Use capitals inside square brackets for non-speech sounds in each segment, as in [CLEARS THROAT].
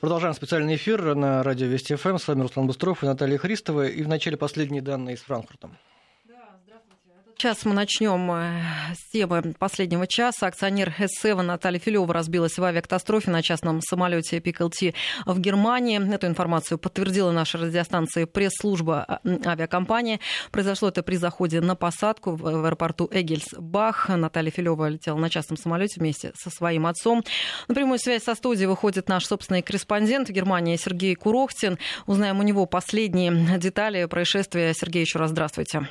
Продолжаем специальный эфир на радио Вести ФМ. С вами Руслан Быстров и Наталья Христова. И вначале последние данные из Франкфурта. Сейчас мы начнем э, с темы последнего часа. Акционер S7 Наталья Филева разбилась в авиакатастрофе на частном самолете PKLT в Германии. Эту информацию подтвердила наша радиостанция пресс-служба э, авиакомпании. Произошло это при заходе на посадку в аэропорту Эгельсбах. Наталья Филева летела на частном самолете вместе со своим отцом. На прямую связь со студией выходит наш собственный корреспондент в Германии Сергей Курохтин. Узнаем у него последние детали происшествия. Сергей, еще раз здравствуйте.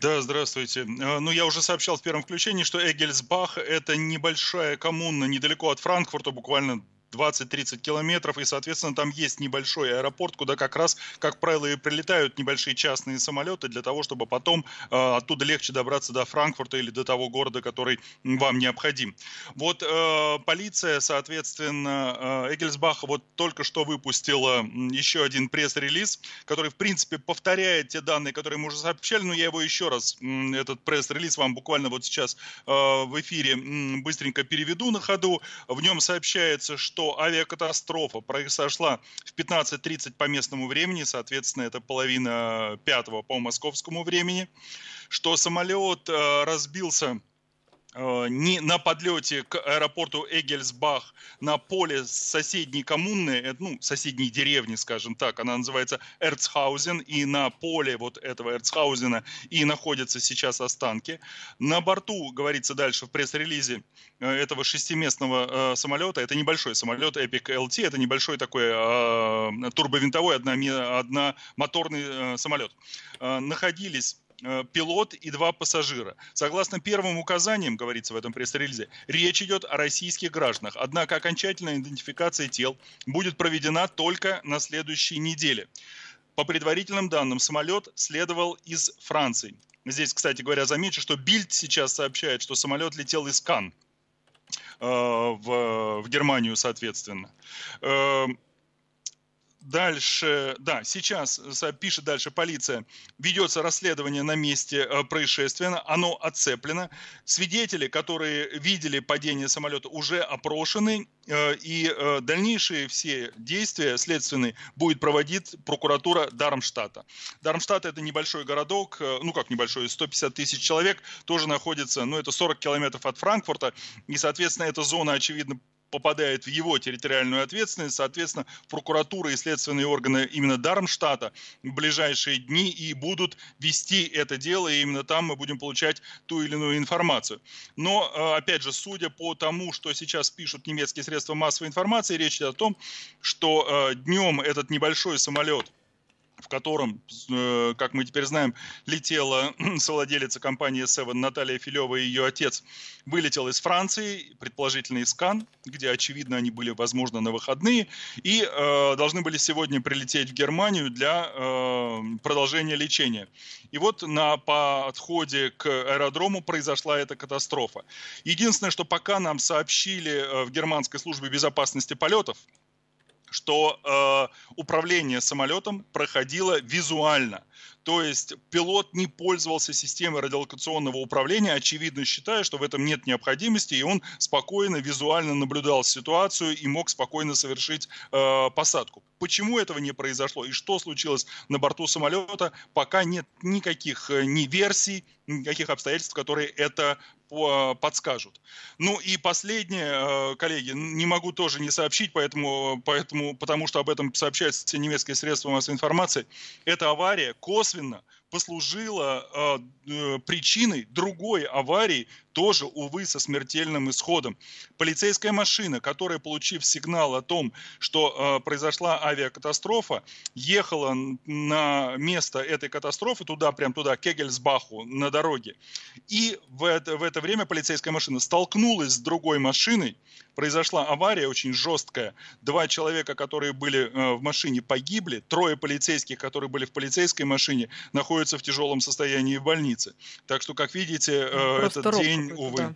Да, здравствуйте. А, ну, я уже сообщал в первом включении, что Эгельсбах – это небольшая коммуна недалеко от Франкфурта, буквально 20-30 километров, и, соответственно, там есть небольшой аэропорт, куда как раз, как правило, и прилетают небольшие частные самолеты для того, чтобы потом э, оттуда легче добраться до Франкфурта или до того города, который вам необходим. Вот э, полиция, соответственно, э, Эгельсбаха вот только что выпустила еще один пресс-релиз, который, в принципе, повторяет те данные, которые мы уже сообщали, но я его еще раз, этот пресс-релиз вам буквально вот сейчас э, в эфире быстренько переведу на ходу. В нем сообщается, что что авиакатастрофа произошла в 15.30 по местному времени, соответственно, это половина пятого по московскому времени, что самолет э, разбился не на подлете к аэропорту Эгельсбах на поле соседней коммуны, э, ну, соседней деревни, скажем так, она называется Эрцхаузен, и на поле вот этого Эрцхаузена и находятся сейчас останки. На борту, говорится дальше в пресс-релизе, э, этого шестиместного э, самолета, это небольшой самолет Epic LT, это небольшой такой э, турбовинтовой одномоторный э, самолет, э, находились Э, пилот и два пассажира. Согласно первым указаниям, говорится в этом пресс-релизе, речь идет о российских гражданах. Однако окончательная идентификация тел будет проведена только на следующей неделе. По предварительным данным, самолет следовал из Франции. Здесь, кстати говоря, замечу, что Бильд сейчас сообщает, что самолет летел из Кан э, в, в Германию, соответственно. Э, Дальше, да, сейчас пишет дальше полиция, ведется расследование на месте э, происшествия, оно отцеплено. Свидетели, которые видели падение самолета, уже опрошены, э, и э, дальнейшие все действия следственные будет проводить прокуратура Дармштадта. Дармштадт это небольшой городок, ну как небольшой, 150 тысяч человек, тоже находится, ну это 40 километров от Франкфурта, и, соответственно, эта зона, очевидно, попадает в его территориальную ответственность, соответственно, прокуратура и следственные органы именно Дармштадта в ближайшие дни и будут вести это дело, и именно там мы будем получать ту или иную информацию. Но, э, опять же, судя по тому, что сейчас пишут немецкие средства массовой информации, речь идет о том, что э, днем этот небольшой самолет – в котором, э, как мы теперь знаем, летела [CLEARS THROAT] совладелица компании Seven Наталья Филева и ее отец, вылетел из Франции, предположительно из Кан, где, очевидно, они были, возможно, на выходные, и э, должны были сегодня прилететь в Германию для э, продолжения лечения. И вот на подходе к аэродрому произошла эта катастрофа. Единственное, что пока нам сообщили э, в германской службе безопасности полетов, что э, управление самолетом проходило визуально. То есть пилот не пользовался системой радиолокационного управления, очевидно считая, что в этом нет необходимости, и он спокойно визуально наблюдал ситуацию и мог спокойно совершить э, посадку. Почему этого не произошло и что случилось на борту самолета, пока нет никаких э, ни версий, никаких обстоятельств, которые это подскажут. Ну и последнее, э, коллеги, не могу тоже не сообщить, поэтому, поэтому, потому что об этом сообщают все немецкие средства массовой информации. Эта авария косвенно послужила э, э, причиной другой аварии, тоже, увы, со смертельным исходом. Полицейская машина, которая, получив сигнал о том, что э, произошла авиакатастрофа, ехала на место этой катастрофы, туда, прям туда, к Эгельсбаху, на дороге. И в это, в это время полицейская машина столкнулась с другой машиной, произошла авария очень жесткая. Два человека, которые были э, в машине, погибли. Трое полицейских, которые были в полицейской машине, находятся в тяжелом состоянии в больнице. Так что, как видите, э, этот день, увы, да.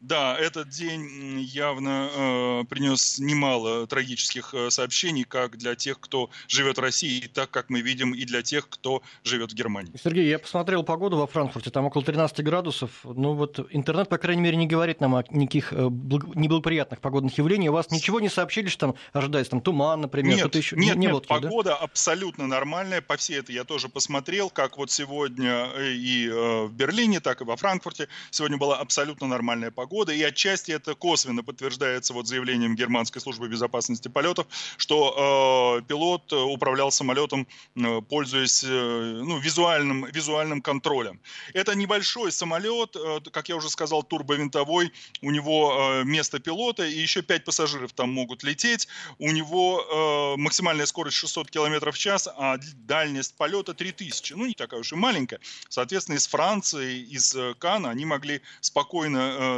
да, этот день явно э, принес немало трагических э, сообщений, как для тех, кто живет в России, так как мы видим и для тех, кто живет в Германии. Сергей, я посмотрел погоду во Франкфурте, там около 13 градусов. Ну вот интернет, по крайней мере, не говорит нам о никаких э, неблагоприятных разных погодных явлений. У вас ничего не сообщили, что там ожидается там туман, например? Нет, еще... нет, не нет, было, погода да? абсолютно нормальная. По всей этой я тоже посмотрел, как вот сегодня э, и э, в Берлине, так и во Франкфурте сегодня была абсолютно нормальная погода. И отчасти это косвенно подтверждается вот заявлением Германской службы безопасности полетов, что э, пилот управлял самолетом, э, пользуясь э, ну, визуальным, визуальным контролем. Это небольшой самолет, э, как я уже сказал, турбовинтовой. У него э, место пилота и еще пять пассажиров там могут лететь. У него э, максимальная скорость 600 км в час, а дальность полета 3000. Ну, не такая уж и маленькая. Соответственно, из Франции, из Кана они могли спокойно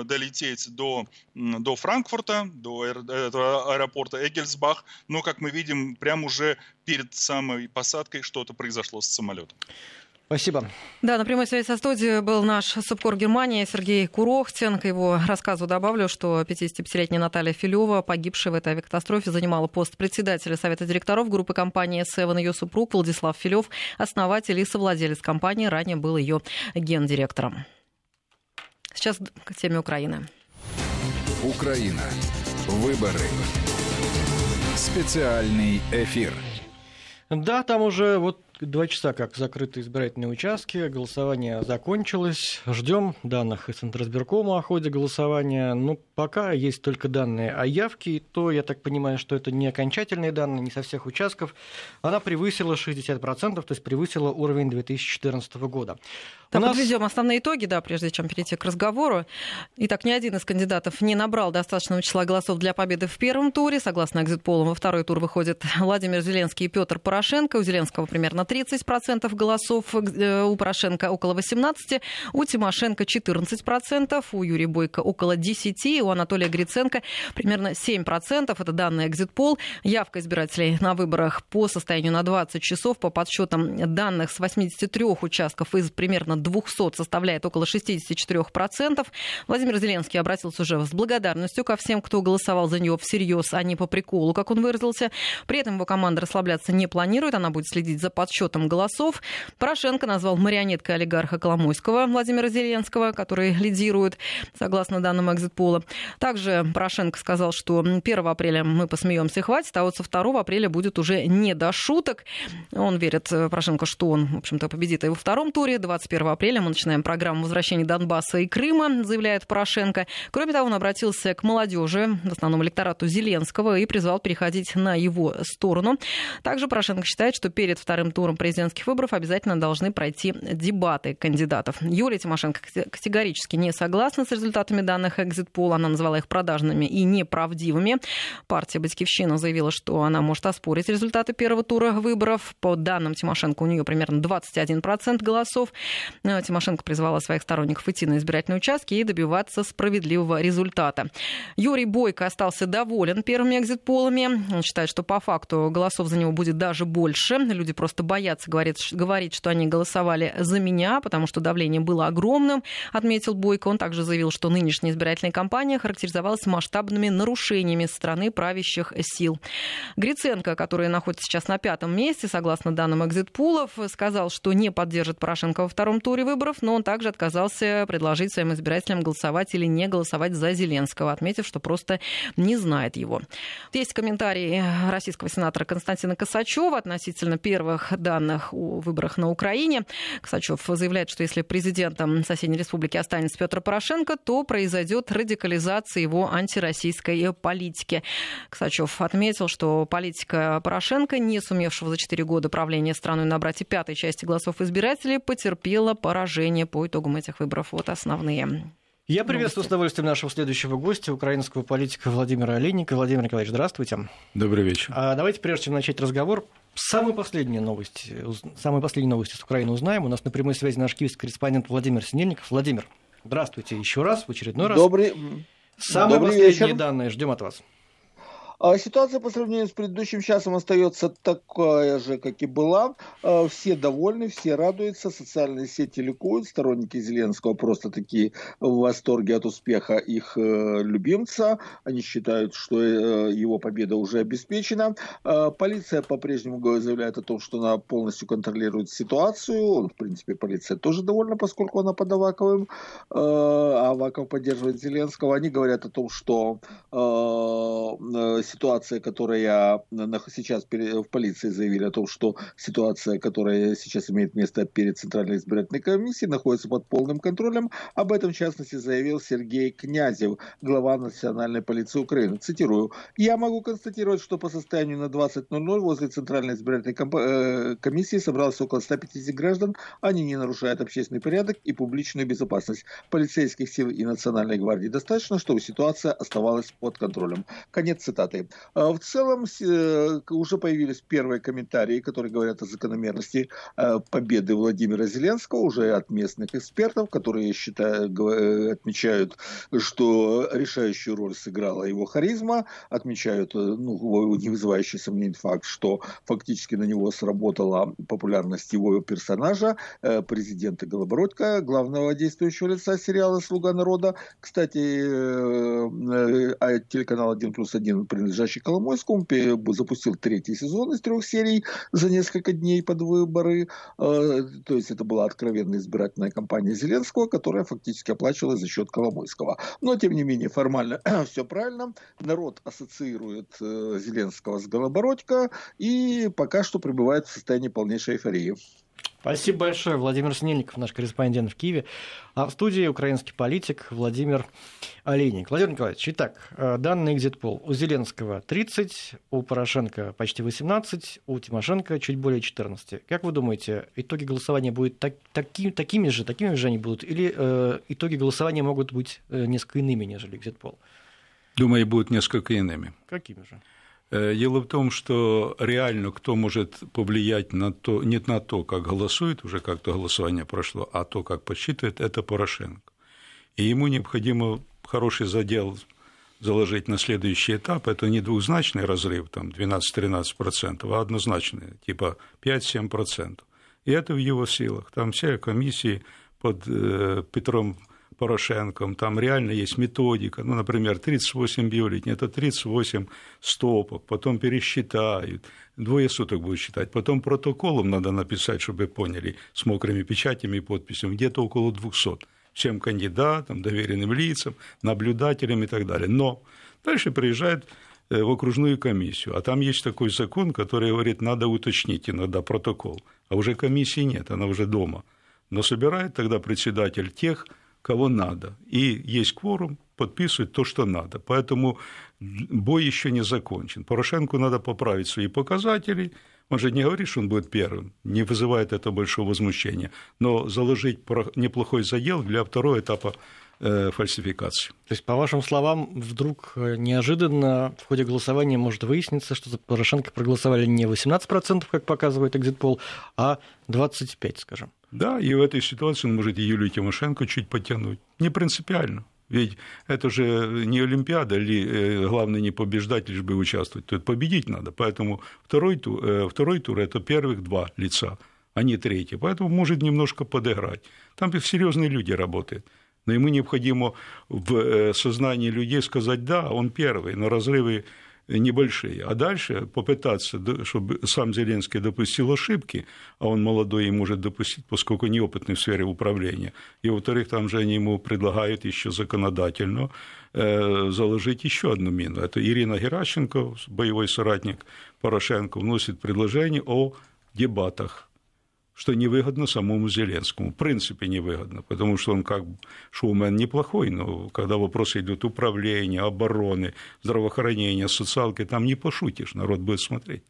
долететь до, до Франкфурта, до этого аэропорта Эгельсбах. Но, как мы видим, прямо уже перед самой посадкой что-то произошло с самолетом. Спасибо. Да, на прямой связи со студией был наш субкор Германии Сергей Курохтин. К его рассказу добавлю, что 55-летняя Наталья Филева, погибшая в этой авиакатастрофе, занимала пост председателя Совета директоров группы компании «Севен». Ее супруг Владислав Филев, основатель и совладелец компании, ранее был ее гендиректором. Сейчас к теме Украины. Украина. Выборы. Специальный эфир. Да, там уже вот два часа как закрыты избирательные участки, голосование закончилось. Ждем данных из Центрозбиркома о ходе голосования. Ну, пока есть только данные о явке, и то, я так понимаю, что это не окончательные данные, не со всех участков. Она превысила 60%, то есть превысила уровень 2014 года. Так, нас... подведем основные итоги, да, прежде чем перейти к разговору. Итак, ни один из кандидатов не набрал достаточного числа голосов для победы в первом туре. Согласно экзит-полам, во второй тур выходят Владимир Зеленский и Петр Порошенко. У Зеленского примерно 30% голосов, э, у Порошенко около 18%, у Тимошенко 14%, у Юрия Бойко около 10%, у Анатолия Гриценко примерно 7%. Это данные экзит-пол. Явка избирателей на выборах по состоянию на 20 часов по подсчетам данных с 83 участков из примерно 200 составляет около 64%. Владимир Зеленский обратился уже с благодарностью ко всем, кто голосовал за него всерьез, а не по приколу, как он выразился. При этом его команда расслабляться не планирует, она будет следить за подсчетом голосов. Порошенко назвал марионеткой олигарха Коломойского Владимира Зеленского, который лидирует, согласно данным экзит-пола. Также Порошенко сказал, что 1 апреля мы посмеемся и хватит, а вот со 2 апреля будет уже не до шуток. Он верит, э, Порошенко, что он, в общем-то, победит и во втором туре. 21 апреля мы начинаем программу возвращения Донбасса и Крыма, заявляет Порошенко. Кроме того, он обратился к молодежи, в основном электорату Зеленского, и призвал переходить на его сторону. Также Порошенко считает, что перед вторым туром президентских выборов обязательно должны пройти дебаты кандидатов. Юлия Тимошенко категорически не согласна с результатами данных экзит-пола. Она назвала их продажными и неправдивыми. Партия «Батькивщина» заявила, что она может оспорить результаты первого тура выборов. По данным Тимошенко, у нее примерно 21% голосов. Тимошенко призвала своих сторонников идти на избирательные участки и добиваться справедливого результата. Юрий Бойко остался доволен первыми экзит-полами. Он считает, что по факту голосов за него будет даже больше. Люди просто боятся говорить, говорить, что они голосовали за меня, потому что давление было огромным, отметил Бойко. Он также заявил, что нынешняя избирательная кампания характеризовалась масштабными нарушениями страны правящих сил. Гриценко, который находится сейчас на пятом месте, согласно данным экзит-пулов, сказал, что не поддержит Порошенко во втором туре выборов, но он также отказался предложить своим избирателям голосовать или не голосовать за Зеленского, отметив, что просто не знает его. Есть комментарий российского сенатора Константина Косачева относительно первых данных о выборах на Украине. Косачев заявляет, что если президентом соседней республики останется Петр Порошенко, то произойдет радикализация его антироссийской политики. Косачев отметил, что политика Порошенко, не сумевшего за 4 года правления страной набрать и пятой части голосов избирателей, потерпела поражение по итогам этих выборов. Вот основные я приветствую с удовольствием нашего следующего гостя, украинского политика Владимира Олейника. Владимир Николаевич, здравствуйте. Добрый вечер. А давайте, прежде чем начать разговор, самые последние новости, самые последние новости с Украины узнаем. У нас на прямой связи наш киевский корреспондент Владимир Синельников. Владимир, здравствуйте еще раз, в очередной раз. Добрый, Самые Добрый последние вечер. данные ждем от вас. А ситуация по сравнению с предыдущим часом остается такая же, как и была. А, все довольны, все радуются, социальные сети ликуют, сторонники Зеленского просто такие в восторге от успеха их э, любимца. Они считают, что э, его победа уже обеспечена. А, полиция по-прежнему заявляет о том, что она полностью контролирует ситуацию. В принципе, полиция тоже довольна, поскольку она под Аваковым, а Аваков поддерживает Зеленского. Они говорят о том, что ситуация, которая сейчас в полиции заявили о том, что ситуация, которая сейчас имеет место перед Центральной избирательной комиссией, находится под полным контролем. Об этом, в частности, заявил Сергей Князев, глава Национальной полиции Украины. Цитирую. «Я могу констатировать, что по состоянию на 20.00 возле Центральной избирательной э, комиссии собралось около 150 граждан. Они не нарушают общественный порядок и публичную безопасность. Полицейских сил и Национальной гвардии достаточно, чтобы ситуация оставалась под контролем». Конец цитаты. А в целом э, уже появились первые комментарии, которые говорят о закономерности э, победы Владимира Зеленского уже от местных экспертов, которые считают, э, отмечают, что решающую роль сыграла его харизма, отмечают ну, не вызывающий сомнений факт, что фактически на него сработала популярность его персонажа, президента Голобородько, главного действующего лица сериала «Слуга народа». Кстати, а телеканал 1 плюс 1 принадлежащий Коломойскому, запустил третий сезон из трех серий за несколько дней под выборы. Э, то есть это была откровенная избирательная кампания Зеленского, которая фактически оплачивалась за счет Коломойского. Но, тем не менее, формально [CLEARS THROAT] все правильно. Народ ассоциирует э, Зеленского с Голобородько и пока что пребывает в состоянии полнейшей эйфории. Спасибо большое. Владимир Снельников, наш корреспондент в Киеве. А в студии украинский политик Владимир Олейник. Владимир Николаевич, итак, э, данный экзит-пол. У Зеленского 30, у Порошенко почти 18, у Тимошенко чуть более 14. Как вы думаете, итоги голосования будут так, таки, такими же, такими же они будут, или э, итоги голосования могут быть э, несколько иными, нежели экзит-пол? Думаю, будут несколько иными. Какими же? Э, дело в том, что реально кто может повлиять на то, не на то, как голосует, уже как-то голосование прошло, а то, как подсчитывает, это Порошенко. И ему необходимо хороший задел заложить на следующий этап. Это не двузначный разрыв, там 12-13%, а однозначный, типа 5-7%. И это в его силах. Там все комиссии под э, Петром Порошенком, там реально есть методика, ну, например, 38 бюллетеней, это 38 стопок, потом пересчитают, двое суток будут считать, потом протоколом надо написать, чтобы поняли, с мокрыми печатями и подписями, где-то около 200 всем кандидатам, доверенным лицам, наблюдателям и так далее. Но дальше приезжает э, в окружную комиссию, а там есть такой закон, который говорит, надо уточнить иногда протокол, а уже комиссии нет, она уже дома. Но собирает тогда председатель тех, кого надо. И есть кворум, подписывает то, что надо. Поэтому бой еще не закончен. Порошенку надо поправить свои показатели. Он же не говорит, что он будет первым, не вызывает это большого возмущения. Но заложить неплохой задел для второго этапа э, фальсификации. То есть, по вашим словам, вдруг э, неожиданно в ходе голосования может выясниться, что за Порошенко проголосовали не 18%, как показывает экзитпол, а 25%, скажем. Да, и в этой ситуации он может и Юлию Тимошенко чуть потянуть. Не принципиально. Ведь это же не Олимпиада, или э, главное не побеждать, лишь бы участвовать. Тут победить надо. Поэтому второй тур, э, второй тур – это первых два лица, а не третий. Поэтому может немножко подыграть. Там серьезные люди работают. Но ему необходимо в э, сознании людей сказать, да, он первый, но разрывы небольшие. А дальше попытаться, чтобы сам Зеленский допустил ошибки, а он молодой и может допустить, поскольку неопытный в сфере управления. И, во-вторых, там же они ему предлагают еще законодательно э, заложить еще одну мину. Это Ирина Геращенко, боевой соратник Порошенко, вносит предложение о дебатах что невыгодно самому Зеленскому. В принципе, невыгодно, потому что он как шоумен неплохой, но когда вопросы идут управления, обороны, здравоохранения, социалки, там не пошутишь, народ будет смотреть.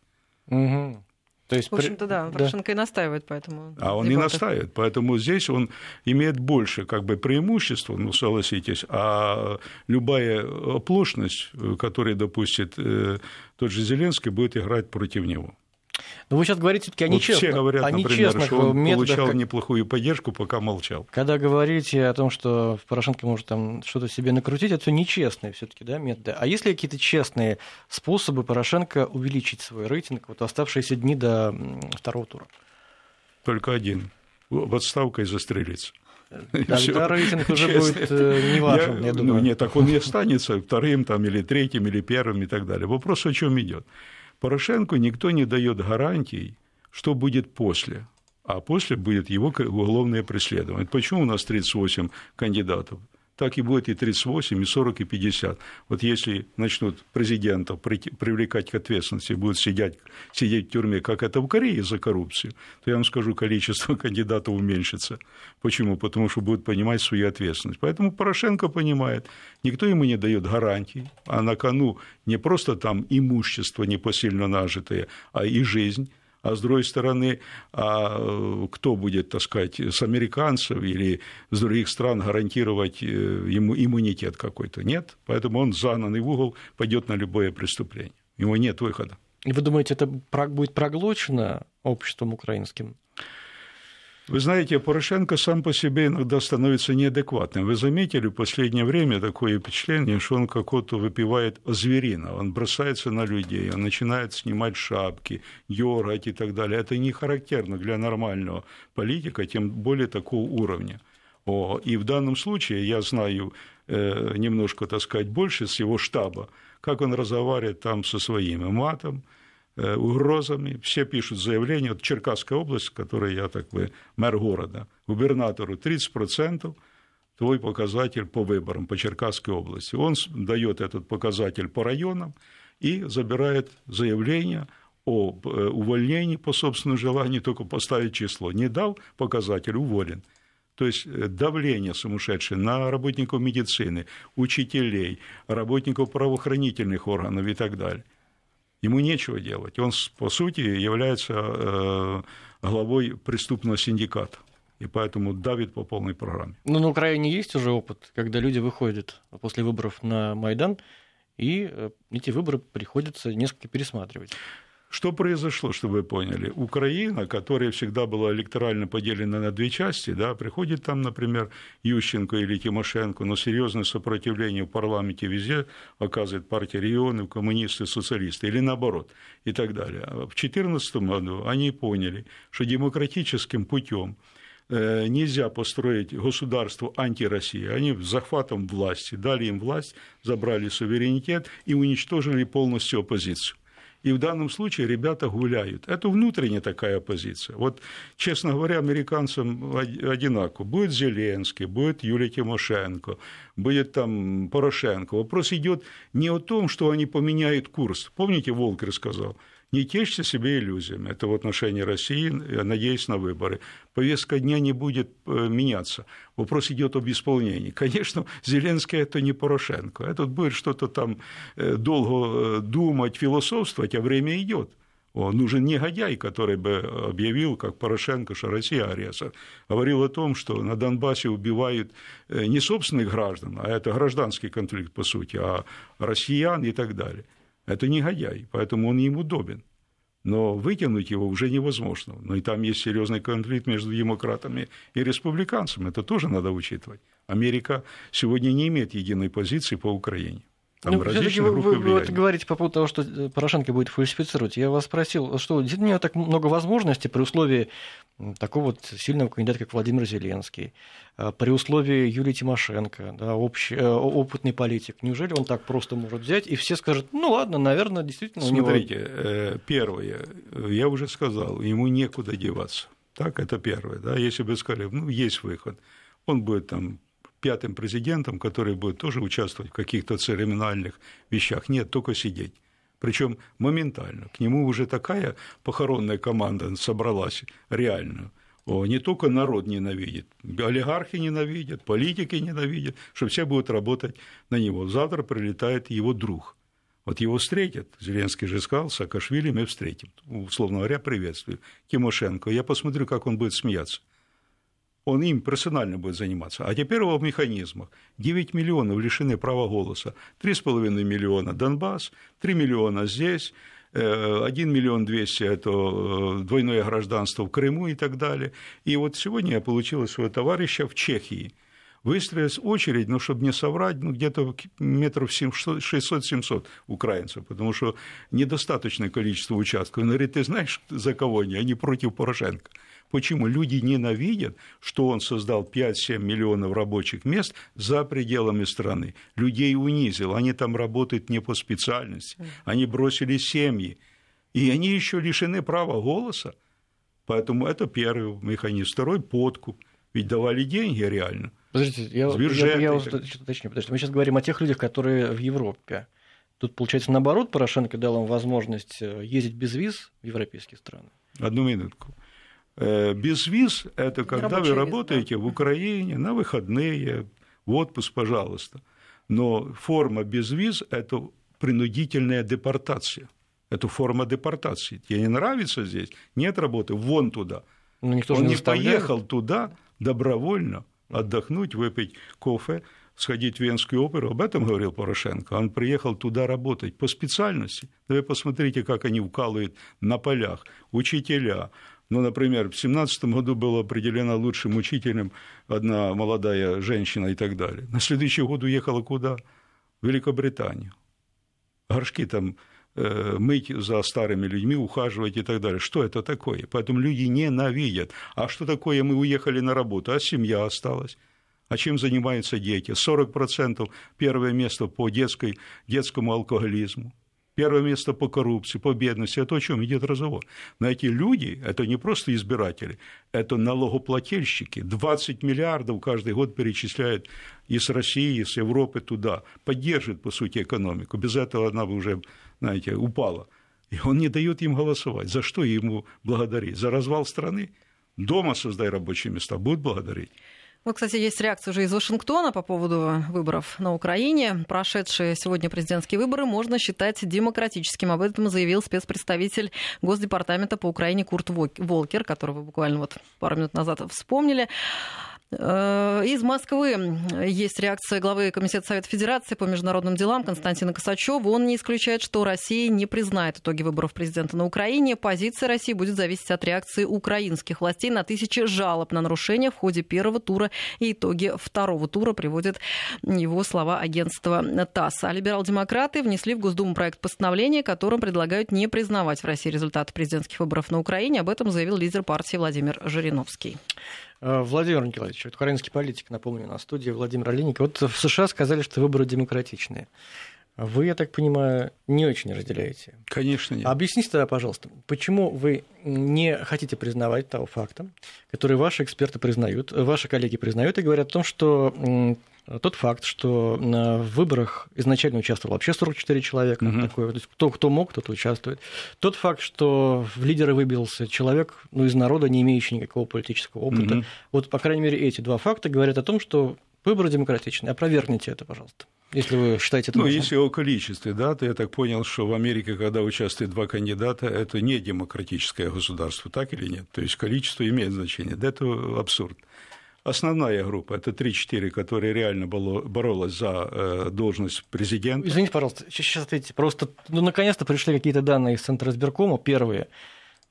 Угу. То есть, в общем-то, да, Порошенко да. и настаивает, поэтому... А он не настаивает, поэтому здесь он имеет больше как бы преимущества, ну, согласитесь, а любая оплошность, которую допустит э, тот же Зеленский, будет играть против него. Но вы сейчас говорите все-таки о вот нечестных, все говорят, о например, нечестных что он методах. получал неплохую поддержку, пока молчал. Когда говорите о том, что Порошенко может там что-то себе накрутить, это все нечестные все-таки да, методы. А есть ли какие-то честные способы Порошенко увеличить свой рейтинг вот оставшиеся дни до второго тура? Только один. В отставкой застрелиться. Тогда [LAUGHS] всё. рейтинг уже Честно. будет э, неважен, я, Я- думаю. Ну, нет, так он и [LAUGHS] останется вторым там, или третьим, или первым и так далее. Вопрос о чем идет. Порошенко никто не дает гарантий, что будет после. А после будет его уголовное преследование. Почему у нас 38 кандидатов? Так и будет и 38, и 40, и 50. Вот если начнут президентов привлекать к ответственности, будут сидеть, сидеть в тюрьме, как это в Корее за коррупцию, то я вам скажу, количество [LAUGHS] кандидатов уменьшится. Почему? Потому что будут понимать свою ответственность. Поэтому Порошенко понимает, никто ему не дает гарантий, а на кону не просто там имущество непосильно нажитое, а и жизнь. А с другой стороны, а кто будет, так сказать, с американцев или с других стран гарантировать э, ему иммунитет какой-то? Нет. Поэтому он загнанный в угол пойдет на любое преступление. У него нет выхода. Вы думаете, это будет проглочено обществом украинским? Вы знаете, Порошенко сам по себе иногда становится неадекватным. Вы заметили в последнее время такое впечатление, что он какого-то выпивает зверина. Он бросается на людей, он начинает снимать шапки, дергать и так далее. Это не характерно для нормального политика, тем более такого уровня. О, и в данном случае я знаю э, немножко, так сказать, больше с его штаба, как он разговаривает там со своими матом, угрозами. Все пишут заявление. Вот Черкасская область, в которой я так бы мэр города, губернатору 30% твой показатель по выборам по Черкасской области. Он дает этот показатель по районам и забирает заявление о э, увольнении по собственному желанию, только поставить число. Не дал показатель, уволен. То есть э, давление сумасшедшее на работников медицины, учителей, работников правоохранительных органов и так далее. Ему нечего делать. Он, по сути, является э, главой преступного синдиката. И поэтому давит по полной программе. Ну, на Украине есть уже опыт, когда люди выходят после выборов на Майдан, и э, эти выборы приходится несколько пересматривать. Что произошло, чтобы вы поняли? Украина, которая всегда была электорально поделена на две части, да, приходит там, например, Ющенко или Тимошенко, но серьезное сопротивление в парламенте везде оказывает партия регионов, коммунисты, социалисты, или наоборот, и так далее. А В 2014 году они поняли, что демократическим путем э, нельзя построить государство антироссии. Они захватом власти дали им власть, забрали суверенитет и уничтожили полностью оппозицию. И в данном случае ребята гуляют. Это внутренняя такая оппозиция. Вот, честно говоря, американцам од- одинаково. Будет Зеленский, будет Юлия Тимошенко, будет там Порошенко. Вопрос идет не о том, что они поменяют курс. Помните, Волкер сказал, не тешьте себе иллюзиями. Это в отношении России, я надеюсь на выборы. Повестка дня не будет э, меняться. Вопрос идет об исполнении. [LAUGHS] Конечно, Зеленский это не Порошенко. Этот будет что-то там э, долго э, думать, философствовать, а время идет. О, нужен негодяй, который бы объявил, как Порошенко, что Россия агрессор. Говорил о том, что на Донбассе убивают э, не собственных граждан, а это гражданский конфликт, по сути, а россиян и так далее. Это негодяй, поэтому он им удобен. Но вытянуть его уже невозможно. Но и там есть серьезный конфликт между демократами и республиканцами. Это тоже надо учитывать. Америка сегодня не имеет единой позиции по Украине. Там Ну, всё-таки различные вы, вы- вы вот говорите по поводу того, что э, Порошенко будет фальсифицировать. Я вас спросил, что действительно у него так много возможностей при условии такого вот сильного кандидата, как Владимир Зеленский, а, при условии Юлии Тимошенко, да, общ- э, опытный политик. Неужели он так просто может взять, и все скажут, ну ладно, наверное, действительно у него... Смотрите, э, первое, э, я уже сказал, ему некуда деваться. Так, это первое. Да? Если бы сказали, ну, есть выход, он будет там пятым президентом, который будет тоже участвовать в каких-то церемониальных вещах. Нет, только сидеть. Причем моментально. К нему уже такая похоронная команда собралась реальную. О, не только народ ненавидит, олигархи ненавидят, политики ненавидят, что все будут работать на него. Завтра прилетает его друг. Вот его встретят, Зеленский же сказал, Саакашвили мы встретим. Условно говоря, приветствую. Тимошенко, я посмотрю, как он будет смеяться. Он им персонально будет заниматься. А теперь о механизмах. 9 миллионов лишены права голоса, 3,5 миллиона Донбасс, 3 миллиона здесь, 1 миллион 200 – это двойное гражданство в Крыму и так далее. И вот сегодня я получил своего товарища в Чехии – выстроилась очередь, ну, чтобы не соврать, ну, где-то метров 600-700 украинцев, потому что недостаточное количество участков. Он говорит, ты знаешь, за кого они? Они против Порошенко. Почему? Люди ненавидят, что он создал 5-7 миллионов рабочих мест за пределами страны. Людей унизил, они там работают не по специальности, они бросили семьи, и они еще лишены права голоса. Поэтому это первый механизм. Второй – подкуп. Ведь давали деньги реально – Подождите, я, я, я вас уточню. Подождите, мы сейчас говорим о тех людях, которые в Европе. Тут, получается, наоборот, Порошенко дал им возможность э, ездить без виз в европейские страны. Одну минутку. Э, без виз – это когда вы работаете да? в Украине на выходные, в отпуск, пожалуйста. Но форма без виз – это принудительная депортация. Это форма депортации. Тебе не нравится здесь? Нет работы, вон туда. Но ну, никто Он не, не поехал туда добровольно, отдохнуть, выпить кофе, сходить в Венскую оперу. Об этом говорил Порошенко. Он приехал туда работать по специальности. Да вы посмотрите, как они вкалывают на полях. Учителя. Ну, например, в 2017 году было определено лучшим учителем одна молодая женщина и так далее. На следующий год уехала куда? В Великобританию. Горшки там Э, мыть за старыми людьми, ухаживать и так далее. Что это такое? Поэтому люди ненавидят. А что такое мы уехали на работу, а семья осталась? А чем занимаются дети? 40% первое место по детской, детскому алкоголизму. Первое место по коррупции, по бедности. Это о чем идет разговор? Но эти люди, это не просто избиратели, это налогоплательщики. 20 миллиардов каждый год перечисляют из России, из Европы туда. Поддерживает, по сути, экономику. Без этого она бы уже, знаете, упала. И он не дает им голосовать. За что ему благодарить? За развал страны? Дома создай рабочие места, будут благодарить. Вот, кстати, есть реакция уже из Вашингтона по поводу выборов на Украине. Прошедшие сегодня президентские выборы можно считать демократическим. Об этом заявил спецпредставитель Госдепартамента по Украине Курт Волкер, которого буквально вот пару минут назад вспомнили. Э, из Москвы есть реакция главы Комитета Совета Федерации по международным делам Константина Косачева. Он не исключает, что Россия не признает итоги выборов президента на Украине. Позиция России будет зависеть от реакции украинских властей на тысячи жалоб на нарушения в ходе первого тура и итоги второго тура, приводит его слова агентства ТАСС. А либерал-демократы внесли в Госдуму проект постановления, которым предлагают не признавать в России результаты президентских выборов на Украине. Об этом заявил лидер партии Владимир Жириновский. Э, Владимир Николаевич, вот украинский политик, напомню, на студии Владимир Олейник. Вот в США сказали, что выборы демократичные. Вы, я так понимаю, не очень разделяете. Конечно, нет. Объясните тогда, пожалуйста, почему вы не хотите признавать того факта, который ваши эксперты признают, ваши коллеги признают и говорят о том, что тот факт, что в выборах изначально участвовало вообще 44 человека, угу. такое, то есть кто, кто мог, тот участвует. Тот факт, что в лидеры выбился человек ну, из народа, не имеющий никакого политического опыта. Угу. Вот, по крайней мере, эти два факта говорят о том, что выборы демократичные. Опровергните это, пожалуйста. Если вы считаете это Ну, нужным. если о количестве, да, то я так понял, что в Америке, когда участвуют два кандидата, это не демократическое государство, так или нет? То есть количество имеет значение. Да, это абсурд. Основная группа – это 3-4, которые реально боролась за э, должность президента. Извините, пожалуйста, сейчас ответьте. Просто, ну, наконец-то пришли какие-то данные из Центра избиркома, первые.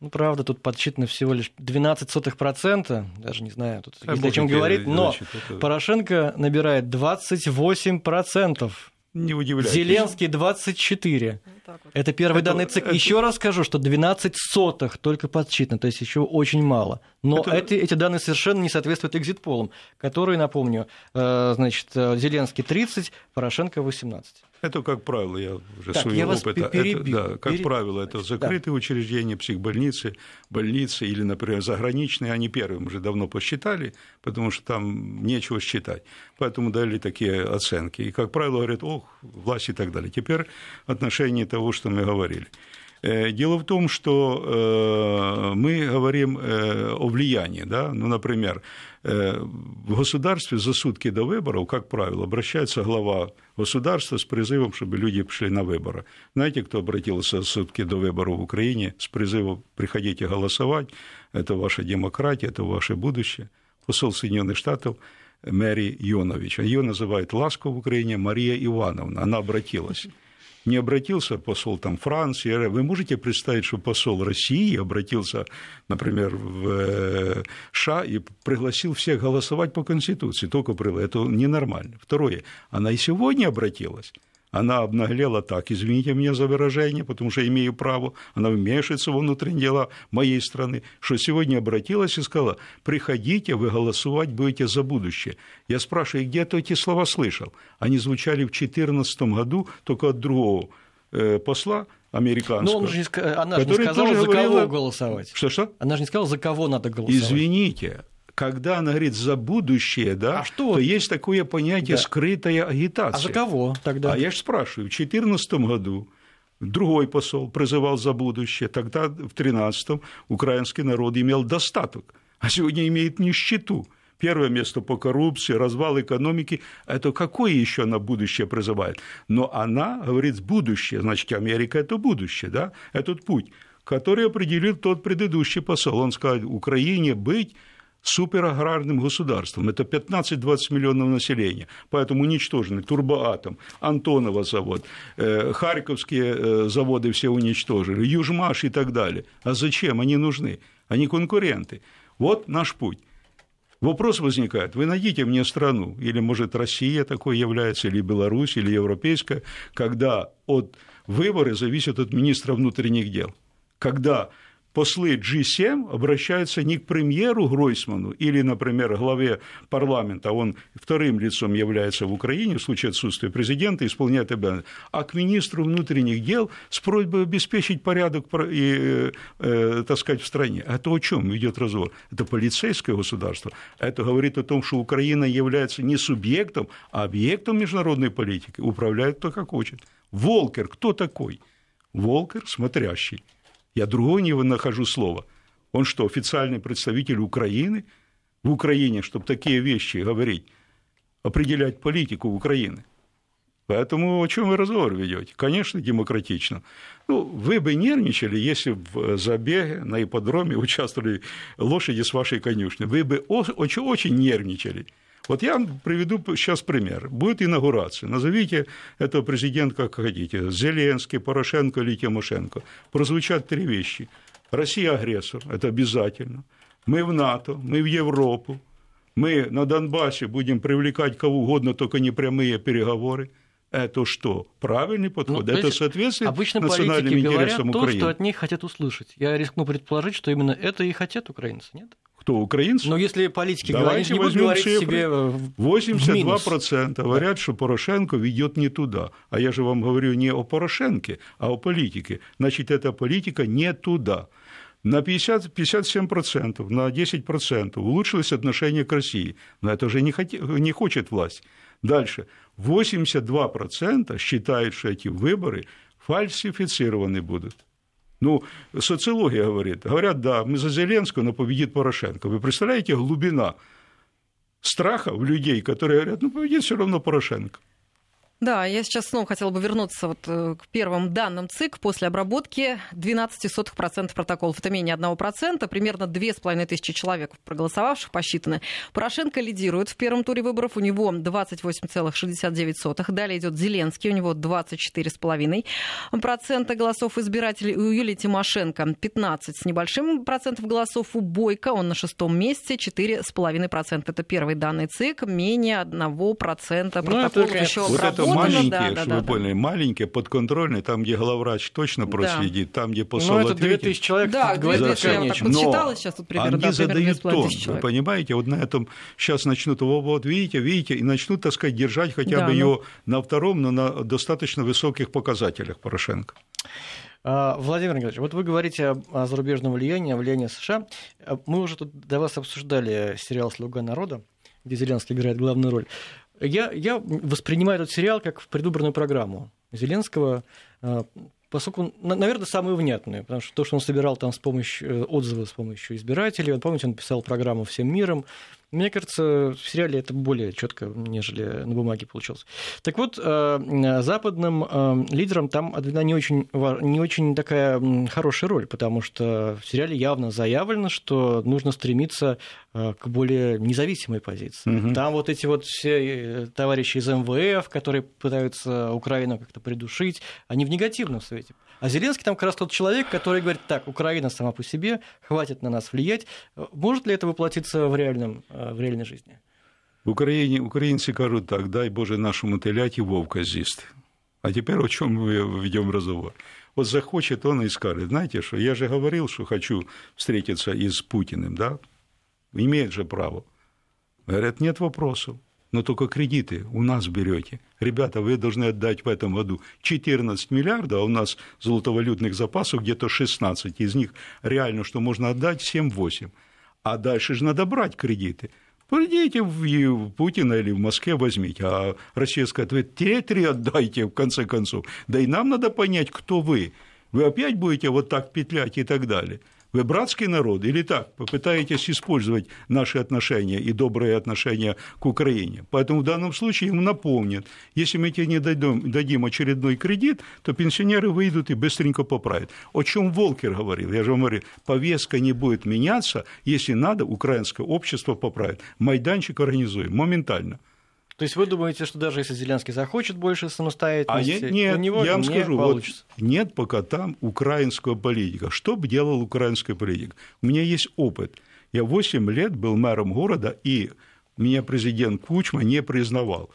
Ну, правда, тут подсчитано всего лишь 12 сотых процента, даже не знаю, тут а о чем говорить, но значит, это... Порошенко набирает 28 процентов. Не удивляйтесь. Зеленский 24. Вот вот. Это первые это, данные ЦИК. Это... Еще раз скажу, что 12 сотых только подсчитано, то есть еще очень мало. Но это... эти, эти данные совершенно не соответствуют экзит-полам, которые, напомню, э, значит, э, Зеленский 30, Порошенко 18. Это, как правило, я уже так, своего опыта. Перебью, это, да, как перебью, правило, это закрытые да. учреждения, психбольницы, больницы или, например, заграничные, они первым уже давно посчитали, потому что там нечего считать. Поэтому дали такие оценки. И, как правило, говорят, ох, власть и так далее. Теперь отношение того, что мы говорили. Э, дело в том, что э, мы говорим э, о влиянии. Да? Ну, например, в государстве за сутки до выборов, как правило, обращается глава государства с призывом, чтобы люди пришли на выборы. Знаете, кто обратился за сутки до выборов в Украине с призывом «приходите голосовать, это ваша демократия, это ваше будущее»? Посол Соединенных Штатов Мэри Йонович. Ее называют ласку в Украине Мария Ивановна. Она обратилась. Не обратился посол там, Франции, вы можете представить, что посол России обратился, например, в э, США и пригласил всех голосовать по Конституции, только пригласил. Это ненормально. Второе, она и сегодня обратилась она обнаглела так, извините меня за выражение, потому что имею право, она вмешивается во внутренние дела моей страны, что сегодня обратилась и сказала, приходите, вы голосовать будете за будущее. Я спрашиваю, где ты эти слова слышал? Они звучали в 2014 году только от другого э, посла, американского. Но он же не, она же не сказала, за говорила... кого голосовать. Что-что? Она же не сказала, за кого надо голосовать. Извините, когда она говорит за будущее, да, а что? то есть такое понятие да. скрытая агитация. А за кого тогда? А я же спрашиваю, в 2014 году другой посол призывал за будущее, тогда в 2013 украинский народ имел достаток, а сегодня имеет нищету. Первое место по коррупции, развал экономики. Это какое еще на будущее призывает? Но она говорит будущее, значит, Америка – это будущее, да, этот путь, который определил тот предыдущий посол. Он сказал, Украине быть супераграрным государством. Это 15-20 миллионов населения. Поэтому уничтожены Турбоатом, Антонова завод, э, Харьковские э, заводы все уничтожили, Южмаш и так далее. А зачем? Они нужны. Они конкуренты. Вот наш путь. Вопрос возникает, вы найдите мне страну, или, может, Россия такой является, или Беларусь, или европейская, когда от выборы зависят от министра внутренних дел. Когда послы G7 обращаются не к премьеру Гройсману или, например, главе парламента, он вторым лицом является в Украине в случае отсутствия президента, исполняет обязанности, а к министру внутренних дел с просьбой обеспечить порядок и, э, э, так сказать, в стране. Это о чем идет разговор? Это полицейское государство. Это говорит о том, что Украина является не субъектом, а объектом международной политики. Управляет кто как хочет. Волкер кто такой? Волкер смотрящий. Я другого не нахожу слова. Он что, официальный представитель Украины? В Украине, чтобы такие вещи говорить, определять политику Украины. Поэтому о чем вы разговор ведете? Конечно, демократично. Ну, вы бы нервничали, если в забеге на ипподроме [LAUGHS] участвовали лошади с вашей конюшни. Вы бы очень, очень нервничали. Вот я приведу сейчас пример. Будет инаугурация. Назовите этого президента как хотите. Зеленский, Порошенко или Тимошенко. Прозвучат три вещи. Россия агрессор, это обязательно. Мы в НАТО, мы в Европу. Мы на Донбассе будем привлекать кого угодно, только не прямые переговоры. Это что? Правильный подход? Ну, это соответствует обычно национальным интересам Украины? то, что от них хотят услышать. Я рискну предположить, что именно это и хотят украинцы, нет? Кто, украинцы? Но если политики говорят, не будут говорить цифры. себе 82% говорят, что Порошенко ведет не туда. А я же вам говорю не о Порошенке, а о политике. Значит, эта политика не туда. На 50, 57%, на 10% улучшилось отношение к России. Но это же не, хот... не хочет власть. Дальше. 82% считают, что эти выборы фальсифицированы будут. Ну, социология говорит. Говорят, да, мы за Зеленского, но победит Порошенко. Вы представляете глубина страха в людей, которые говорят, ну, победит все равно Порошенко. Да, я сейчас снова хотела бы вернуться вот э, к первым данным ЦИК. После обработки 12% протоколов. Это менее 1%. Примерно 2500 человек проголосовавших посчитаны. Порошенко лидирует в первом туре выборов. У него 28,69. Далее идет Зеленский. У него 24,5% голосов избирателей. У Юлии Тимошенко 15 с небольшим процентов голосов. У Бойко он на шестом месте 4,5%. Это первые данные ЦИК. Менее 1% ну, протоколов ну, еще вот маленькие, да, чтобы да, вы да, поняли, маленькие, подконтрольные, там, где главврач точно проследит, да. там, где посол Ну, это 2000 человек. Да, 2000, я так подсчитала сейчас тут примерно. Они да, задают тон, вы понимаете, вот на этом сейчас начнут, вот видите, видите, и начнут, так сказать, держать хотя да, бы ну... ее на втором, но на достаточно высоких показателях Порошенко. А, Владимир Николаевич, вот вы говорите о зарубежном влиянии, о влиянии США. А мы уже тут до вас обсуждали сериал «Слуга народа», где Зеленский играет главную роль. Я, я воспринимаю этот сериал как предвыборную программу Зеленского, а, поскольку, наверное, самую внятную, потому что то, что он собирал там с помощью э, отзывов с помощью избирателей, он, помните, он писал программу «Всем миром», Мне кажется, в сериале это более четко, нежели на бумаге получилось. Так вот, э, западным э, лидерам там отведена не очень, не очень такая хорошая роль, потому что в сериале явно заявлено, что нужно стремиться э, к более независимой позиции. Угу. Там вот эти вот все товарищи из МВФ, которые пытаются Украину как-то придушить, они в негативном свете. А Зеленский там как раз тот человек, который говорит, так, Украина сама по себе, хватит на нас влиять. Может ли это воплотиться в, реальном, в реальной жизни? В Украине украинцы кажут так, дай Боже нашему теляти вовка з'їсти. А теперь о чем мы ведем разговор? Вот захочет он и скажет, знаете что, я же говорил, что хочу встретиться и с Путиным, да? Имеет же право. Говорят, нет вопросов, но только кредиты у нас берете. Ребята, вы должны отдать в этом году 14 миллиардов, а у нас золотовалютных запасов где-то 16, из них реально, что можно отдать 7-8. А дальше же надо брать кредиты. Пойдите в Путина или в Москве возьмите, а Россия скажет, вы те три отдайте, в конце концов. Да и нам надо понять, кто вы. Вы опять будете вот так петлять и так далее. Вы братский народ или так? Попытаетесь использовать наши отношения и добрые отношения к Украине. Поэтому в данном случае ему напомнят, если мы тебе не дадим, дадим очередной кредит, то пенсионеры выйдут и быстренько поправят. О чем Волкер говорил? Я же говорю, повестка не будет меняться, если надо, украинское общество поправит. Майданчик организуем моментально. То есть вы думаете, что даже если Зеленский захочет больше самостоятельности, а нет, у него я вам скажу, получится? Вот нет пока там украинского политика. Что бы делал украинский политик? У меня есть опыт. Я 8 лет был мэром города, и меня президент Кучма не признавал.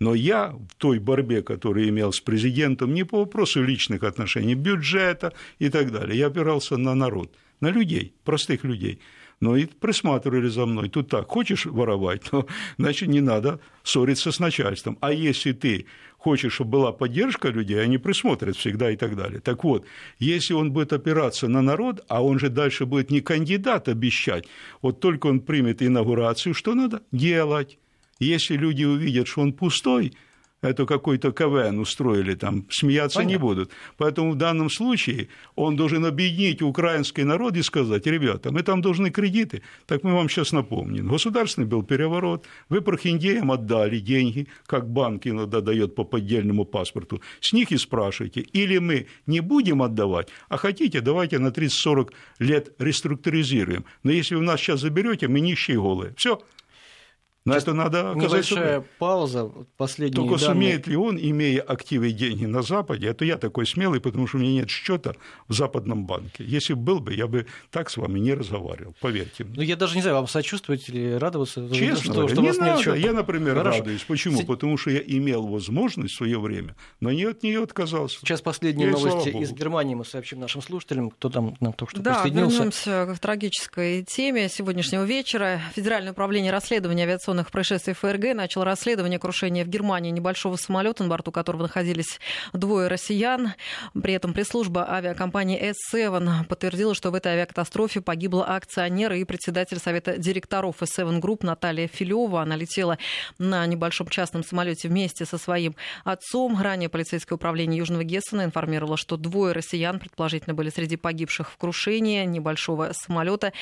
Но я в той борьбе, которую имел с президентом, не по вопросу личных отношений, бюджета и так далее, я опирался на народ, на людей, простых людей но и присматривали за мной. Тут так, хочешь воровать, то, [LAUGHS] значит, не надо ссориться с начальством. А если ты хочешь, чтобы была поддержка людей, они присмотрят всегда и так далее. Так вот, если он будет опираться на народ, а он же дальше будет не кандидат обещать, вот только он примет инаугурацию, что надо делать? Если люди увидят, что он пустой, это какой-то КВН устроили, там смеяться Понятно. не будут. Поэтому в данном случае он должен объединить украинский народ и сказать, ребята, мы там должны кредиты, так мы вам сейчас напомним. Государственный был переворот, вы прохиндеям отдали деньги, как банк иногда дает по поддельному паспорту, с них и спрашивайте, или мы не будем отдавать, а хотите, давайте на 30-40 лет реструктуризируем. Но если вы нас сейчас заберете, мы нищие голые. Все, но это надо Небольшая пауза, последняя. Только данные... сумеет ли он, имея активы и деньги на Западе, это я такой смелый, потому что у меня нет счета в западном банке. Если бы был бы, я бы так с вами не разговаривал, поверьте мне. Ну, я даже не знаю, вам сочувствовать или радоваться? Честно что, что не у вас надо. Нет счета. Я, например, Хорошо. радуюсь. Почему? С... Потому что я имел возможность в свое время, но не от нее отказался. Сейчас последние и новости из Германии мы сообщим нашим слушателям, кто там нам только что да, присоединился. вернемся к трагической теме сегодняшнего вечера. Федеральное управление расследования авиационных авиационных происшествий ФРГ начал расследование крушения в Германии небольшого самолета, на борту которого находились двое россиян. При этом пресс-служба авиакомпании S7 подтвердила, что в этой авиакатастрофе погибла акционер и председатель совета директоров S7 Group Наталья Филева. Она летела на небольшом частном самолете вместе со своим отцом. Ранее полицейское управление Южного Гессена информировало, что двое россиян предположительно были среди погибших в крушении небольшого самолета.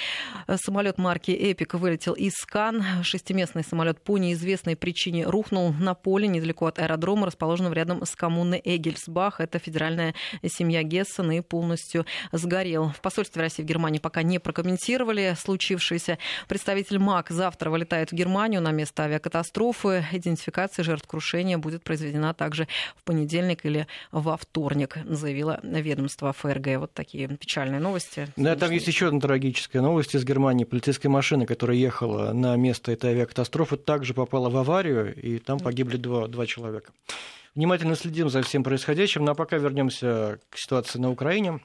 Самолет марки Эпик вылетел из Кан. Шестиместный частный самолет по неизвестной причине рухнул на поле недалеко от аэродрома, расположенного рядом с коммуной Эгельсбах. Это федеральная семья Гессен и полностью сгорел. В посольстве России в Германии пока не прокомментировали случившееся. Представитель МАК завтра вылетает в Германию на место авиакатастрофы. Идентификация жертв крушения будет произведена также в понедельник или во вторник, заявила ведомство ФРГ. Вот такие печальные новости. Да, там есть еще одна трагическая новость из Германии. Полицейская машина, которая ехала на место этой авиакатастрофы, катастрофа также попала в аварию, и там погибли два, два человека. Внимательно следим за всем происходящим, но пока вернемся к ситуации на Украине.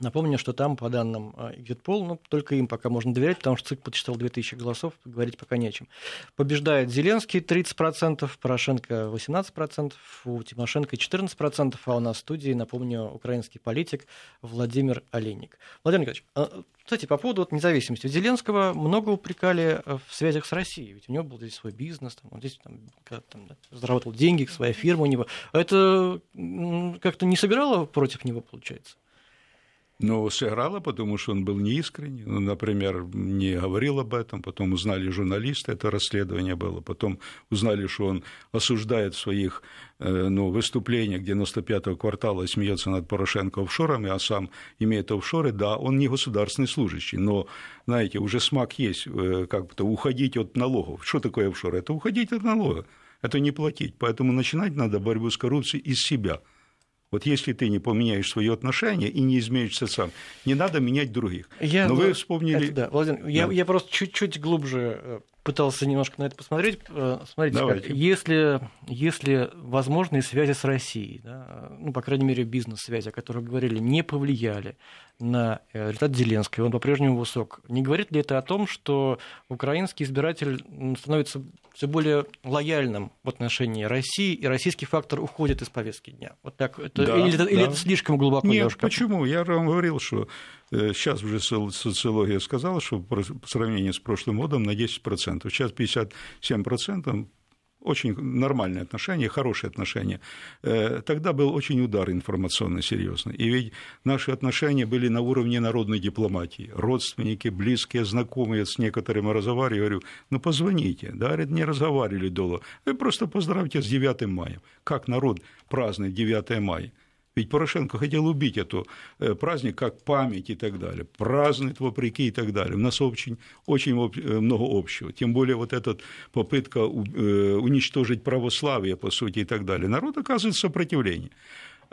Напомню, что там, по данным Экзитпол, ну, только им пока можно доверять, потому что ЦИК подсчитал 2000 голосов, говорить пока не о чем. Побеждает Зеленский 30%, Порошенко 18%, у Тимошенко 14%, а у нас в студии, напомню, украинский политик Владимир Олейник. Владимир Николаевич, а, кстати, по поводу вот, независимости. Зеленского много упрекали э, в связях с Россией, ведь у него был здесь свой бизнес, там, он здесь там, там, да, заработал деньги, своя фирма у него. А это как-то не сыграло против него, получается? Но сыграло, потому что он был неискренний. Ну, например, не говорил об этом, потом узнали журналисты, это расследование было, потом узнали, что он осуждает в своих э, ну, выступлениях 95-го квартала смеется над Порошенко офшорами, а сам имеет офшоры, да, он не государственный служащий, но, знаете, уже смак есть, э, как-то уходить от налогов. Что такое офшор? Это уходить от налога, это не платить. Поэтому начинать надо борьбу с коррупцией из себя – вот если ты не поменяешь свои отношения и не изменишься сам, не надо менять других. Я, Но вы вспомнили... Это, да, Владимир, да. Я, я просто чуть-чуть глубже э, пытался немножко на это посмотреть. Э, смотрите, как, если, если возможные связи с Россией, да, ну, по крайней мере, бизнес-связи, о которых говорили, не повлияли на э, результат Зеленского, он по-прежнему высок, не говорит ли это о том, что украинский избиратель становится все более лояльным в отношении России, и российский фактор уходит из повестки дня? Вот так, это, да, или, это, да. или это слишком глубоко? Нет, девушка? почему? Я вам говорил, что сейчас уже социология сказала, что по сравнению с прошлым годом на 10%. Сейчас 57% очень нормальные отношения, хорошие отношения. Э, тогда был очень удар информационно серьезный. И ведь наши отношения были на уровне народной дипломатии. Родственники, близкие, знакомые с некоторыми разговаривали. Говорю, ну позвоните. Да, говорит, не разговаривали долго. Вы просто поздравьте с 9 мая. Как народ празднует 9 мая? Ведь Порошенко хотел убить эту э, праздник как память и так далее. Празднует вопреки и так далее. У нас очень, очень э, много общего. Тем более вот эта попытка э, уничтожить православие, по сути, и так далее. Народ оказывает сопротивление.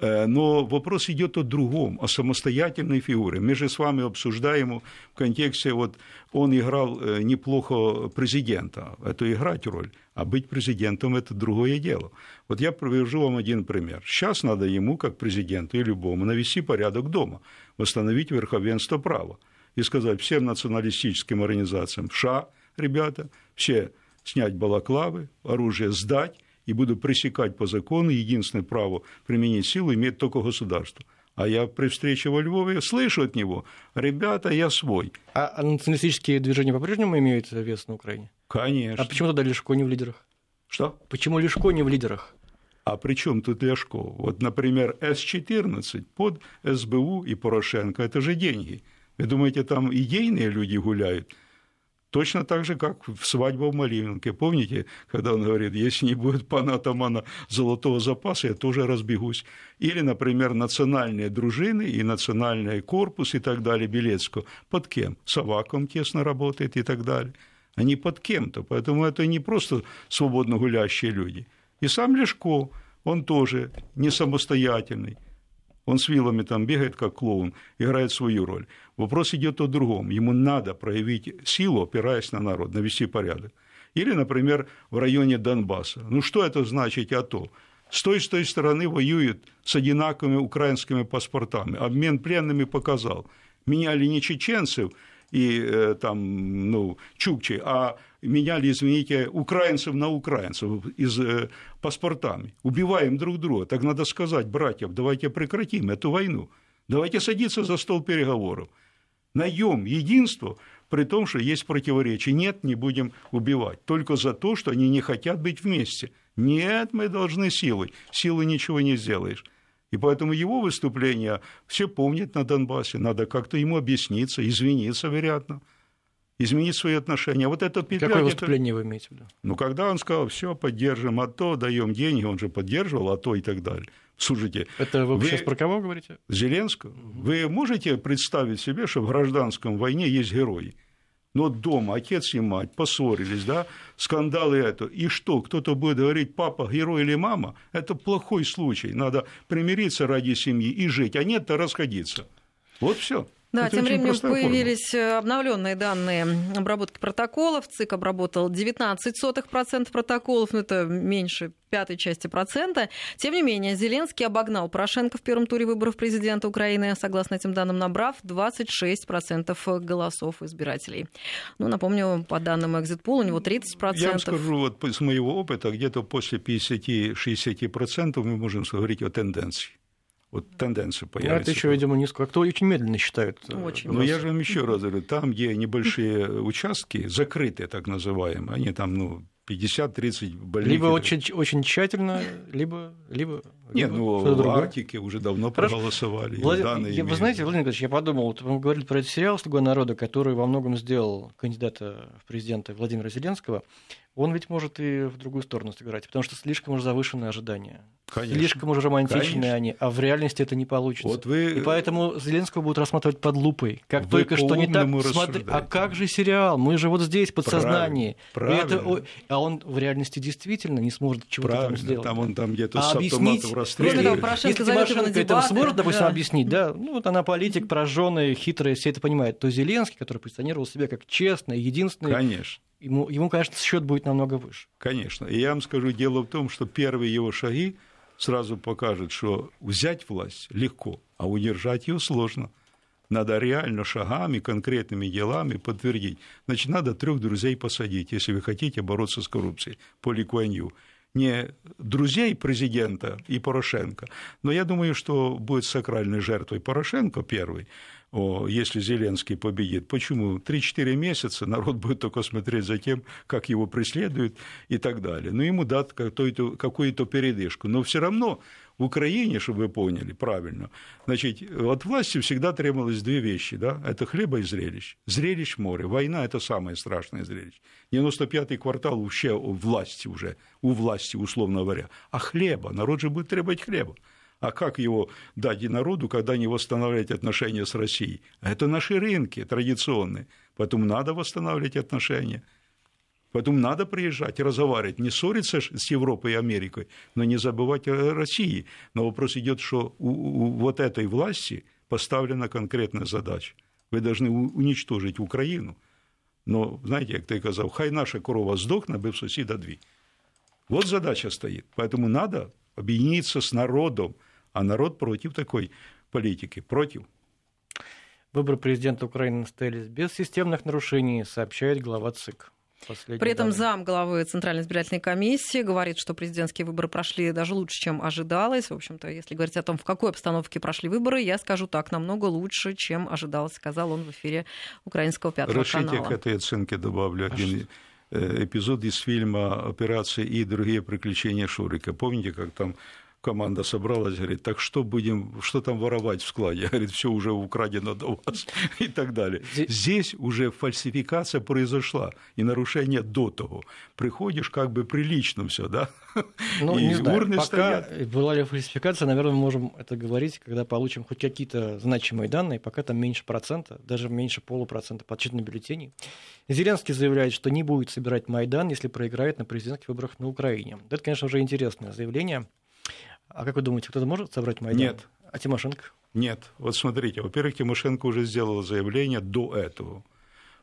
Э, но вопрос идет о другом, о самостоятельной фигуре. Мы же с вами обсуждаем в контексте, вот он играл э, неплохо президента, это играть роль, а быть президентом – это другое дело. Вот я привожу вам один пример. Сейчас надо ему, как президенту и любому, навести порядок дома, восстановить верховенство права и сказать всем националистическим организациям, ша, ребята, все снять балаклавы, оружие сдать, и буду пресекать по закону, единственное право применить силу имеет только государство. А я при встрече во Львове слышу от него, ребята, я свой. А националистические движения по-прежнему имеют вес на Украине? Конечно. А почему тогда Лешко не в лидерах? Что? Почему Лешко не в лидерах? А при чем тут Ляшко? Вот, например, С-14 под СБУ и Порошенко – это же деньги. Вы думаете, там идейные люди гуляют? Точно так же, как в свадьбе в Малиновке. Помните, когда он говорит, если не будет пана атамана золотого запаса, я тоже разбегусь. Или, например, национальные дружины и национальный корпус и так далее Белецкого. Под кем? С Аваком тесно работает и так далее. Они под кем-то. Поэтому это не просто свободно гулящие люди. И сам Лешко, он тоже не самостоятельный. Он с вилами там бегает, как клоун, играет свою роль. Вопрос идет о другом. Ему надо проявить силу, опираясь на народ, навести порядок. Или, например, в районе Донбасса. Ну, что это значит АТО? С той, с той стороны воюют с одинаковыми украинскими паспортами. Обмен пленными показал. Меняли не чеченцев и э, там, ну, чукчи, а меняли, извините, украинцев на украинцев из э, паспортами. Убиваем друг друга. Так надо сказать, братьев, давайте прекратим эту войну. Давайте садиться за стол переговоров. Найдем единство, при том, что есть противоречия. Нет, не будем убивать. Только за то, что они не хотят быть вместе. Нет, мы должны силой. Силой ничего не сделаешь. И поэтому его выступление все помнят на Донбассе. Надо как-то ему объясниться, извиниться, вероятно изменить свои отношения. Вот это петля, Какое выступление вы имеете в виду? Ну, когда он сказал, все, поддержим АТО, даем деньги, он же поддерживал АТО и так далее. Слушайте. Это вы, вы сейчас про кого говорите? Зеленского. Угу. Вы можете представить себе, что в гражданском войне есть герои? Но дома отец и мать поссорились, да, скандалы это. И что, кто-то будет говорить, папа герой или мама? Это плохой случай. Надо примириться ради семьи и жить, а нет-то расходиться. Вот все. Да, Это тем временем появились форма. Э, обновленные данные обработки протоколов. ЦИК обработал 19% протоколов, но это меньше пятой части процента. Тем не менее, Зеленский обогнал Порошенко в первом туре выборов президента Украины, согласно этим данным, набрав 26% голосов избирателей. Ну, напомню, по данным Exit Poll, у него 30%. Я вам скажу, вот с моего опыта, где-то после 50-60% мы можем говорить о тенденции вот тенденция появится. Ну, это еще, видимо, низко. Кто очень медленно считают. Э, очень. Но я же вам еще раз говорю, там, где небольшие участки, закрытые так называемые, они там, ну, 50-30 больных. Либо очень, очень тщательно, либо... либо Нет, ну в другое. Арктике уже давно Хорошо. проголосовали. Влад- данные я- Вы имеют. знаете, Владимир Николаевич, я подумал, вот мы говорили про этот сериал «Слуга народа», который во многом сделал кандидата в президенты Владимира Зеленского. Он ведь может и в другую сторону сыграть, потому что слишком уж завышенные ожидания. Конечно. Слишком уже романтичные Конечно. они, а в реальности это не получится. Вот вы И поэтому Зеленского будут рассматривать под лупой. Как Вы только что не так, смотри, а как же сериал? Мы же вот здесь, подсознании. Правильно, И это, а он в реальности действительно не сможет чего-то там сделать. там он там где-то А с объяснить, автоматом Кроме того. Порошенко Если зовет его на Тимошенко это сможет, допустим, да. объяснить, да, ну вот она политик прожженная, хитрая, все это понимает, то Зеленский, который позиционировал себя как честный, единственный, Конечно. ему, ему, конечно, счет будет намного выше. Конечно. И я вам скажу, дело в том, что первые его шаги сразу покажут, что взять власть легко, а удержать ее сложно. Надо реально шагами, конкретными делами подтвердить. Значит, надо трех друзей посадить, если вы хотите бороться с коррупцией по Ли Куан Ю. Не друзей президента и Порошенко, но я думаю, что будет сакральной жертвой Порошенко первый, о, если Зеленский победит. Почему? 3-4 месяца народ будет только смотреть за тем, как его преследуют и так далее. Но ему дат какую-то передышку. Но все равно в Украине, чтобы вы поняли правильно, значит, от власти всегда требовалось две вещи. Да? Это хлеба и зрелищ. Зрелищ море. Война – это самое страшное зрелище. 95-й квартал вообще у власти уже, у власти, условно говоря. А хлеба? Народ же будет требовать хлеба. А как его дать и народу, когда не восстанавливать отношения с Россией? Это наши рынки традиционные. Поэтому надо восстанавливать отношения. Поэтому надо приезжать и разговаривать, не ссориться ж с Европой и Америкой, но не забывать о России. Но вопрос идет, что у, у вот этой власти поставлена конкретная задача. Ви должны у- уничтожить Україну. Но знаете, як ти казав, хай наша корова здохне, аби в сусіда дві. Вот задача стоит. Поэтому надо объединиться с народом, а народ против такой политики, против. Выборы президента Украины состоялись без системных нарушений, сообщает глава ЦИК. Последние При этом зам главы Центральной избирательной комиссии говорит, что президентские выборы прошли даже лучше, чем ожидалось. В общем-то, если говорить о том, в какой обстановке прошли выборы, я скажу так, намного лучше, чем ожидалось, сказал он в эфире украинского пятого Разрешите, канала. к этой оценке добавлю один э, эпизод из фильма «Операция и другие приключения Шурика». Помните, как там команда собралась, говорит, так что будем, что там воровать в складе? [LAUGHS] Говорит, все уже украдено до вас [LAUGHS] и так далее. Здесь уже фальсификация произошла, и нарушение до того. Приходишь как бы прилично все, да? Ну, и не знаю, урны пока стоят. была ли фальсификация, наверное, мы можем это говорить, когда получим хоть какие-то значимые данные, пока там меньше процента, даже меньше полупроцента подсчитанных бюллетеней. Зеленский заявляет, что не будет собирать Майдан, если проиграет на президентских выборах на Украине. Это, конечно, уже интересное заявление. А как вы думаете, кто-то может собрать Майдан? Нет. А Тимошенко? Нет, вот смотрите, во-первых, Тимошенко уже сделала заявление до этого,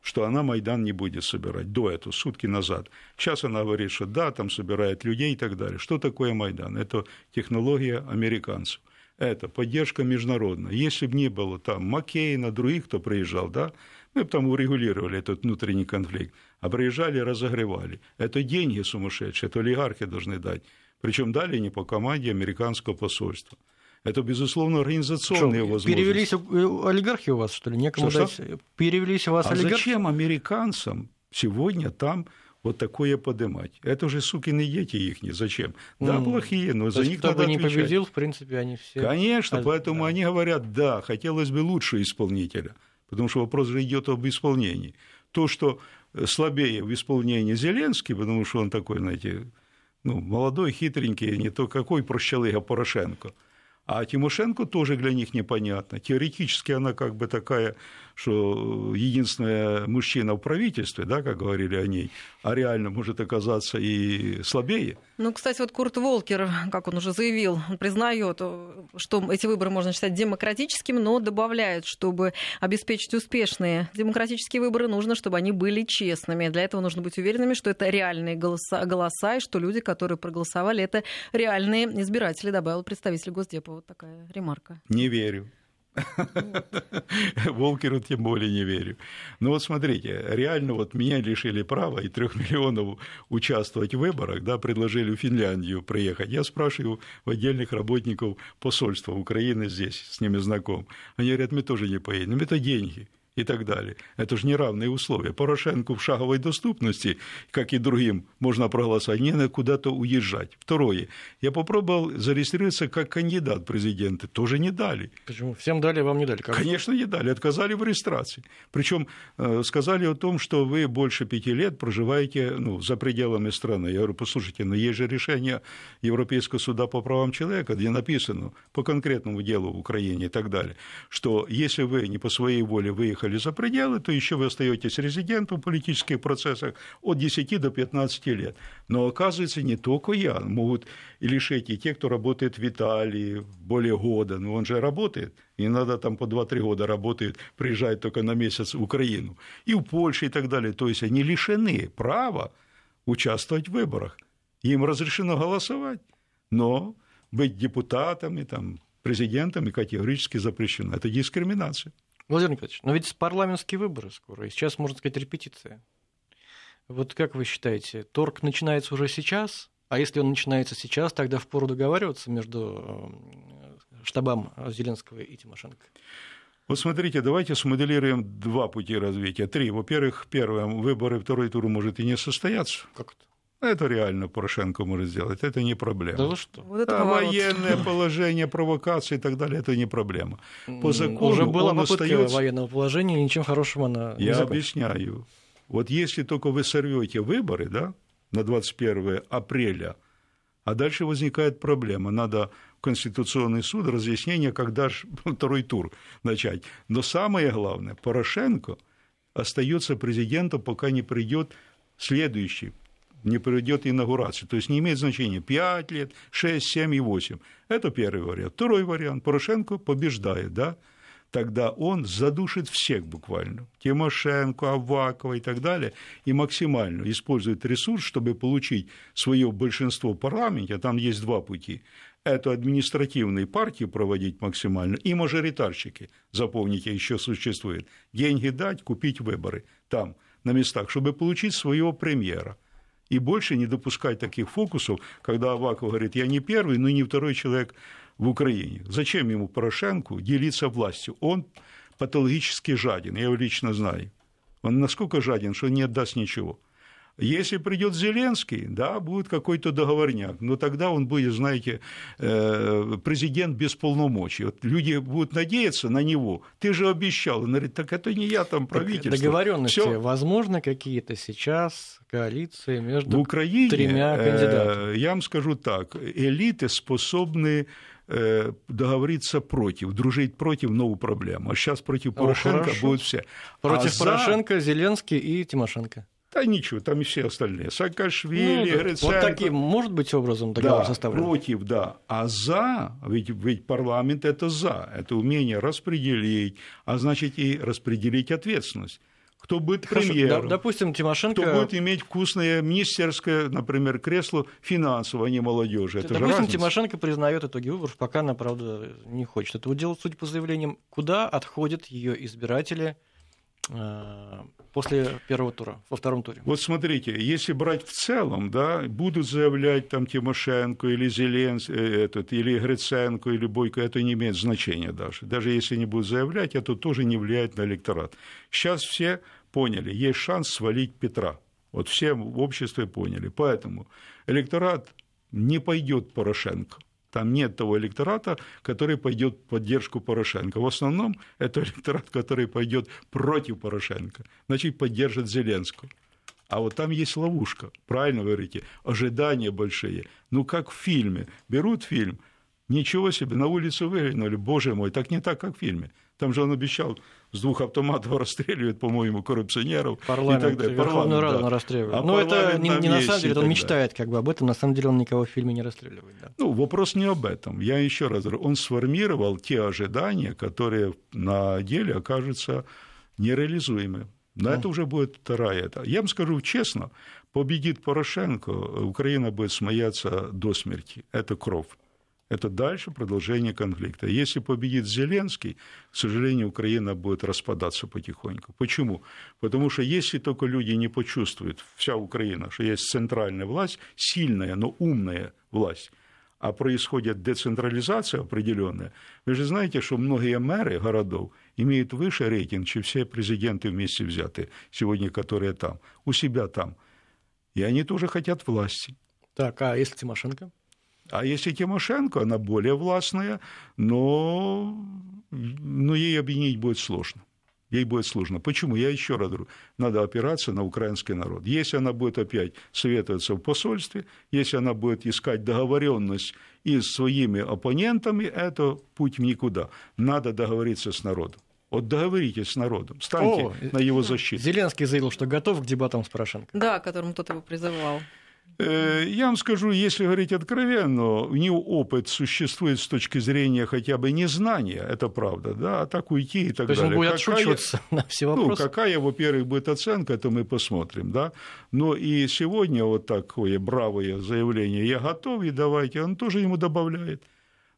что она Майдан не будет собирать, до этого, сутки назад. Сейчас она говорит, что да, там собирает людей и так далее. Что такое Майдан? Это технология американцев. Это поддержка международная. Если бы не было там Маккейна, других, кто приезжал, да, мы бы там урегулировали этот внутренний конфликт. А приезжали, разогревали. Это деньги сумасшедшие, это олигархи должны дать. Причем дали не по команде американского посольства. Это, безусловно, организационные Что, возможности. перевелись у- олигархи у вас, что ли? Некому Что, дать. Перевелись у вас А олигархи? зачем американцам сегодня там вот такое подымать? Это же сукины дети их зачем? Да, М. плохие, но То за есть, них кто надо бы не отвечать. победил, в принципе, они все... Конечно, А, поэтому да. они говорят, да, хотелось бы лучше исполнителя, потому что вопрос же идет об исполнении. То, что слабее в исполнении Зеленский, потому что он такой, знаете, ну, молодой, хитренький, не то какой прощалыга Порошенко. А Тимошенко тоже для них непонятно. Теоретически она как бы такая, что единственная мужчина в правительстве, да, как говорили о ней, а реально может оказаться и слабее. Ну, кстати, вот Курт Волкер, как он уже заявил, он признает, что эти выборы можно считать демократическими, но добавляет, чтобы обеспечить успешные демократические выборы, нужно, чтобы они были честными. Для этого нужно быть уверенными, что это реальные голоса, голоса и что люди, которые проголосовали, это реальные избиратели, добавил представитель Госдепа. Вот такая ремарка. Не верю. Волкеру тем более не верю. Но вот смотрите, реально вот меня лишили права и трех миллионов участвовать в выборах, да, предложили в Финляндию приехать. Я спрашиваю у отдельных работников посольства Украины здесь, с ними знаком. Они говорят, мы тоже не поедем. Это деньги. И так далее. Это же неравные условия. Порошенко в шаговой доступности, как и другим, можно проголосовать, не надо куда-то уезжать. Второе. Я попробовал зарегистрироваться как кандидат в президенты. Тоже не дали. Почему? Всем дали, вам не дали? Как? Конечно, не дали. Отказали в регистрации. Причем э, сказали о том, что вы больше пяти лет проживаете ну, за пределами страны. Я говорю, послушайте, но есть же решение Европейского суда по правам человека, где написано по конкретному делу в Украине и так далее, что если вы не по своей воле выехали за пределы, то еще вы остаетесь резидентом в политических процессах от 10 до 15 лет. Но оказывается, не только я, могут лишить и те, кто работает в Италии более года, но он же работает, и надо там по 2-3 года работает, приезжает только на месяц в Украину, и в Польше и так далее. То есть они лишены права участвовать в выборах. Им разрешено голосовать, но быть депутатами, там, президентами категорически запрещено. Это дискриминация. Владимир Николаевич, но ведь парламентские выборы скоро, и сейчас, можно сказать, репетиция. Вот как вы считаете, торг начинается уже сейчас? А если он начинается сейчас, тогда впору договариваться между э, штабом Зеленского и Тимошенко? Вот смотрите, давайте смоделируем два пути развития. Три. Во-первых, первое, выборы второй тур может и не состояться. Как это? Это реально Порошенко может сделать, это не проблема. Да вы что? Вот это а военное [LAUGHS] положение, провокации и так далее, это не проблема. По закону Уже была попытка остается... военного положения, и ничем хорошим она не Я закончилась. объясняю. Вот если только вы сорвете выборы, да, на 21 апреля, а дальше возникает проблема. Надо в Конституционный суд разъяснение, когда же [LAUGHS] второй тур начать. Но самое главное, Порошенко остается президентом, пока не придет следующий, не придет инаугурация. То есть не имеет значения 5 лет, 6, 7 и 8. Это первый вариант. Второй вариант. Порошенко побеждает, да? тогда он задушит всех буквально. Тимошенко, Авакова и так далее. И максимально использует ресурс, чтобы получить свое большинство в парламенте. Там есть два пути. Это административные партии проводить максимально и мажоритарщики, запомните, еще существует. Деньги дать, купить выборы там, на местах, чтобы получить своего премьера. И больше не допускать таких фокусов, когда Аваков говорит, я не первый, но и не второй человек в Украине. Зачем ему Порошенку делиться властью? Он патологически жаден, я его лично знаю. Он насколько жаден, что не отдаст ничего. Если придет Зеленский, да, будет какой-то договорняк, но тогда он будет, знаете, э, президент без полномочий. Вот люди будут надеяться на него. Ты же обещал. Он говорит, так это не я там правительство. Договоренности, Всё. возможно, какие-то сейчас коалиции между В Украине, тремя э, кандидатами. я вам скажу так, элиты способны э, договориться против, дружить против новую проблему. А сейчас против О, Порошенко хорошо. будут все. Против А за- Порошенко, Зеленский и Тимошенко. Да ничего, там и все остальные. Саакашвили, Ну. Гриценко. вот таким, может быть, образом договор Да, составлен? против, да. А за, ведь, ведь парламент это за, это умение распределить, а значит и распределить ответственность. Кто будет Хорошо, премьером, допустим, Тимошенко... кто будет иметь вкусное министерское, например, кресло финансового, а не молодежи. Это Допустим. Тимошенко признает итоги выборов, пока она, правда, не хочет этого делать, судя по заявлениям. Куда отходят ее избиратели после первого тура, во втором туре? Вот смотрите, если брать в целом, да, будут заявлять там Тимошенко или Зеленский, этот, или Гриценко, или Бойко, это не имеет значения даже. Даже если не будут заявлять, это тоже не влияет на электорат. Сейчас все поняли, есть шанс свалить Петра. Вот все в обществе поняли. Поэтому электорат не пойдет Порошенко. Там нет того электората, который пойдет в поддержку Порошенко. В основном это [LAUGHS] электорат, который пойдет против Порошенко, значит, поддержит Зеленского. А вот там есть ловушка, правильно вы говорите, ожидания большие. Ну, как в фильме. Берут фильм, ничего себе, на улицу выглянули, боже мой, так не так, как в фильме. Там же он обещал с двух автоматов [LAUGHS] расстреливать, по-моему, коррупционеров Парламент, и так далее. Верховную Парламент, Раду да. он расстреливает. А Но это парламент не, не на самом деле, он мечтает как бы об этом, на самом деле он никого в фильме не расстреливает. да. Ну, вопрос не об этом. Я еще раз говорю, он сформировал те ожидания, которые на деле окажутся нереализуемы. Но это уже будет вторая. это. Я вам скажу честно, победит Порошенко, Украина будет смеяться до смерти. Это кровь. Это дальше продолжение конфликта. Если победит Зеленский, к сожалению, Украина будет распадаться потихоньку. Почему? Потому что если только люди не почувствуют, вся Украина, что есть центральная власть, сильная, но умная власть, а происходит децентрализация определенная. Вы же знаете, что многие мэры городов имеют выше рейтинг, чем все президенты вместе взятые сегодня, которые там, у себя там. И они тоже хотят власти. Так, а если Тимошенко? А если Тимошенко, она более властная, но, но ей объединить будет сложно. Ей будет сложно. Почему? Я еще раз говорю, надо опираться на украинский народ. Если она будет опять советоваться в посольстве, если она будет искать договоренность и с своими оппонентами, это путь в никуда. Надо договориться с народом. Вот договоритесь с народом, станьте О, на его защиту. Зеленский заявил, что готов к дебатам с Порошенко. Да, к которому тот его призывал. Э, я вам скажу, если говорить откровенно, у него опыт существует с точки зрения хотя бы незнания, это правда, да, а так уйти и так То далее. То есть он будет какая, [LAUGHS] на все ну, вопросы? Ну, какая, во-первых, будет оценка, это мы посмотрим, да. Но и сегодня вот такое бравое заявление «я готов, и давайте», он тоже ему добавляет.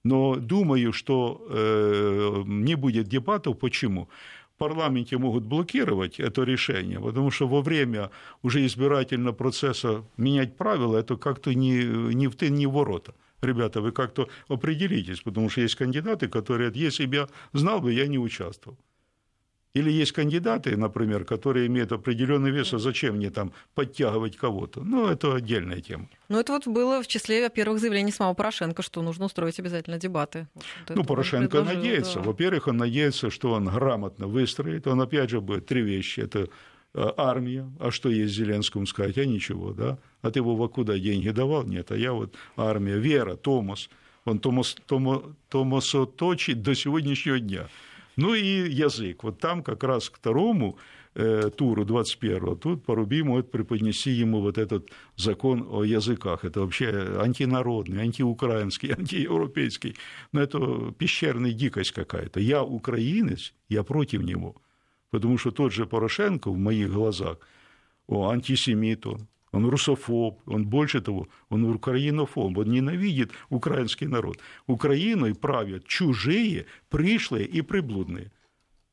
Но думаю, что э, не будет дебатов. Почему? Парламенте могут блокировать это решение, потому что во время уже избирательного процесса менять правила, это как-то не, не в тын, не в ворота. Ребята, вы как-то определитесь, потому что есть кандидаты, которые, если бы я знал бы, я не участвовал. Или есть кандидаты, например, которые имеют определенный вес, а зачем мне там подтягивать кого-то? Ну, это отдельная тема. Ну, это вот было в числе первых заявлений самого Порошенко, что нужно устроить обязательно дебаты. Ну, Порошенко надеется. Да. Во-первых, он надеется, что он грамотно выстроит. Он, опять же, будет три вещи. Это э, армия, а что есть Зеленскому сказать, а ничего, да? А ты его куда деньги давал? Нет, а я вот армия. Вера, Томас, он Томас, Тома, Томасоточи до сегодняшнего дня. Ну и язык. Вот там как раз к второму э, туру 21-го, тут Порубий может преподнести ему вот этот закон о языках. Это вообще антинародный, антиукраинский, [LAUGHS] антиевропейский. Но ну, это пещерная дикость какая-то. Я украинец, я против него. Потому что тот же Порошенко в моих глазах, о, антисемит он, он русофоб, он больше того, он украинофоб, он ненавидит украинский народ. Украиной правят чужие, пришлые и приблудные.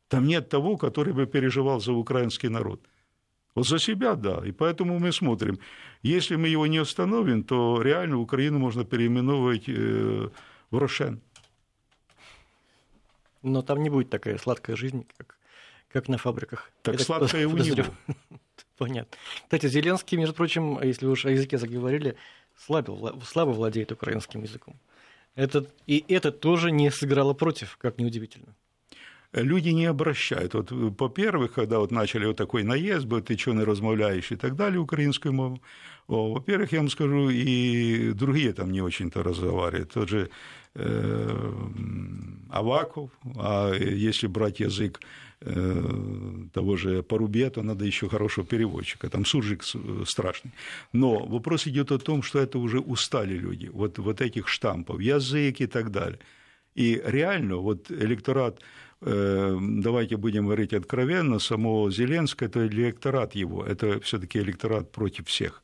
Там нет того, который бы переживал за украинский народ. Вот за себя, да. И поэтому мы смотрим. Если мы его не остановим, то реально Украину можно переименовывать э, в Рошен. Но там не будет такая сладкая жизнь, как, как на фабриках. Так сладкая у него. [LAUGHS] Понятно. Кстати, Зеленский, между прочим, если уж о языке заговорили, слабо, слабо владеет украинским языком. Это, и это тоже не сыграло против, как неудивительно люди не обращают. Вот, по-первых, когда вот начали вот такой наезд, был ты что не размовляешь и так далее украинскую мову, во-первых, я вам скажу, и другие там не очень-то разговаривают. Тот же э, Аваков, а если брать язык Э, того же Порубе, то надо еще хорошего переводчика, там суржик страшный. Но вопрос идет о том, что это уже устали люди, вот, вот этих штампов, язык и так далее. И реально вот электорат, э, давайте будем говорить откровенно, самого Зеленского, это электорат его, это все таки электорат против всех.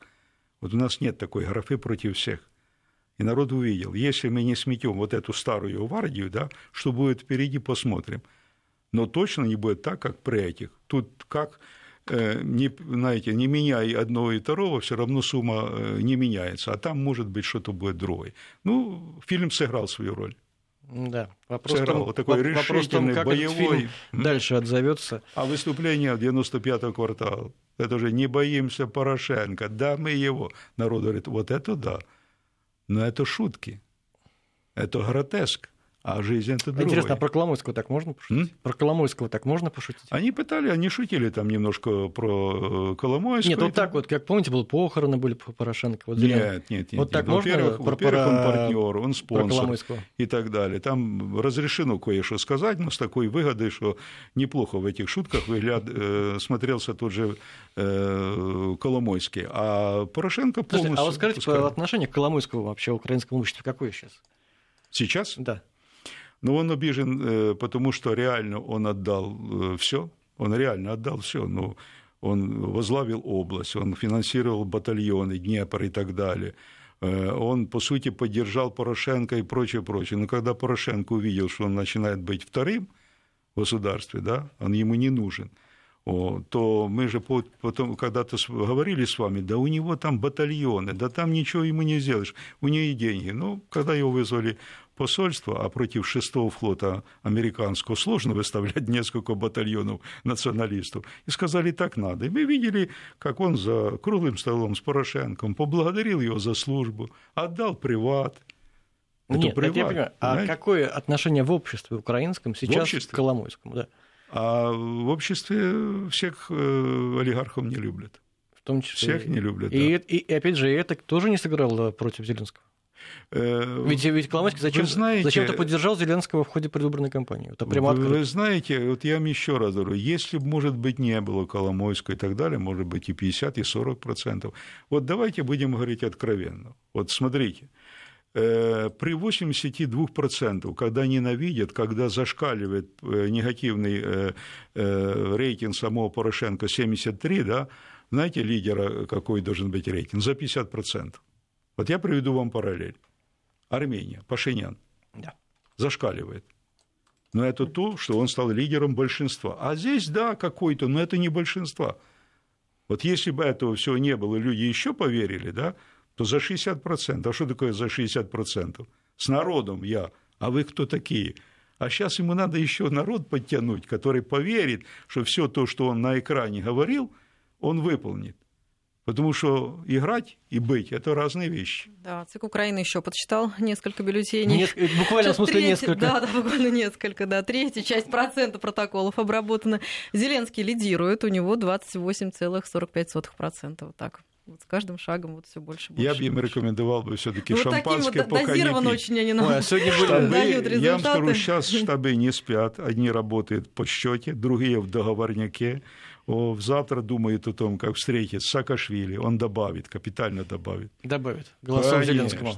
Вот у нас нет такой графы против всех. И народ увидел, если мы не сметем вот эту старую гвардию, да, что будет впереди, посмотрим – но точно не будет так, как при этих. Тут как э, не, знаете, не меняя одного и второго, все равно сумма э, не меняется, а там может быть что-то будет другое. Ну, фильм сыграл свою роль. Да, вопрос сыграл, том, такой вопрос том, как боевой. Этот фильм дальше отзовется. А выступление 95-го квартала, это же не боимся Порошенко, да, мы его. Народ говорит, вот это да. Но это шутки, это гротеск а жизнь это другое. Интересно, а про Коломойского так можно пошутить? М? Про Коломойского так можно пошутить? Они пытали, они шутили там немножко про э, Коломойского. Нет, вот так вот, как помните, было похороны были по Порошенко. Вот нет, нет, нет. Вот так можно? Во-первых, про, во-первых он партнер, он спонсор и так далее. Там разрешено кое-что сказать, но с такой выгодой, что неплохо в этих шутках выгляд, э, смотрелся тот же э, Коломойский. А Порошенко полностью... Слушайте, а вот скажите, по отношению к Коломойскому вообще украинскому обществу какое сейчас? Сейчас? Да. Но он обижен, э, потому что реально он отдал э, все, он реально отдал все. Ну, он возглавил область, он финансировал батальоны, Днепр и так далее. Э, он, по сути, поддержал Порошенко и прочее, прочее. Но когда Порошенко увидел, что он начинает быть вторым в государстве, да, он ему не нужен, то мы же потом когда-то говорили с вами, да у него там батальоны, да там ничего ему не сделаешь, у него и деньги. Ну, когда его вызвали посольства, а против шестого флота американского сложно выставлять [LAUGHS] несколько батальонов националистов. И сказали, так надо. И мы видели, как он за круглым столом с Порошенком поблагодарил его за службу, отдал приват. Это Нет, приват, это я понимаю. А какое отношение в обществе украинском сейчас обществе? к Коломойскому? Да. А в обществе всех э, олигархов не любят. В том числе. Всех не любят. И, да. и, и опять же, это тоже не сыграло против Зеленского. Э, ведь, ведь Коломойский зачем, знаете, зачем-то поддержал Зеленского в ходе предвыборной кампании. Это прямо вы, вы знаете, вот я вам еще раз говорю, если бы, может быть, не было Коломойского и так далее, может быть, и 50, и 40 процентов. Вот давайте будем говорить откровенно. Вот смотрите, при 82%, когда ненавидят, когда зашкаливает э, негативный рейтинг самого Порошенко 73, да, знаете, лидера какой должен быть рейтинг? За 50%. Вот я приведу вам параллель. Армения, Пашинян. Да. Зашкаливает. Но это то, что он стал лидером большинства. А здесь, да, какой-то, но это не большинство. Вот если бы этого всего не было, люди еще поверили, да, то за 60%. А что такое за 60%? С народом я. А вы кто такие? А сейчас ему надо еще народ подтянуть, который поверит, что все то, что он на экране говорил, он выполнит. Потому что играть и быть – это разные вещи. Да, ЦИК Украины еще подсчитал несколько бюллетеней. Неск... Буквально, в смысле, треть... несколько. Да, да, буквально несколько, да. Третья часть процента протоколов обработана. Зеленский лидирует, у него 28,45%. Вот так. Вот с каждым шагом вот все больше больше. Я бы им рекомендовал бы все-таки ну, шампанское вот по дозированно очень они нам Ой, а сегодня [LAUGHS] были... дают результаты. Я вам скажу, сейчас штабы не спят. Одни работают по счете, другие в договорняке. О, завтра думает о том, как встретить Саакашвили. Он добавит, капитально добавит. Добавит. Голосом Зеленскому.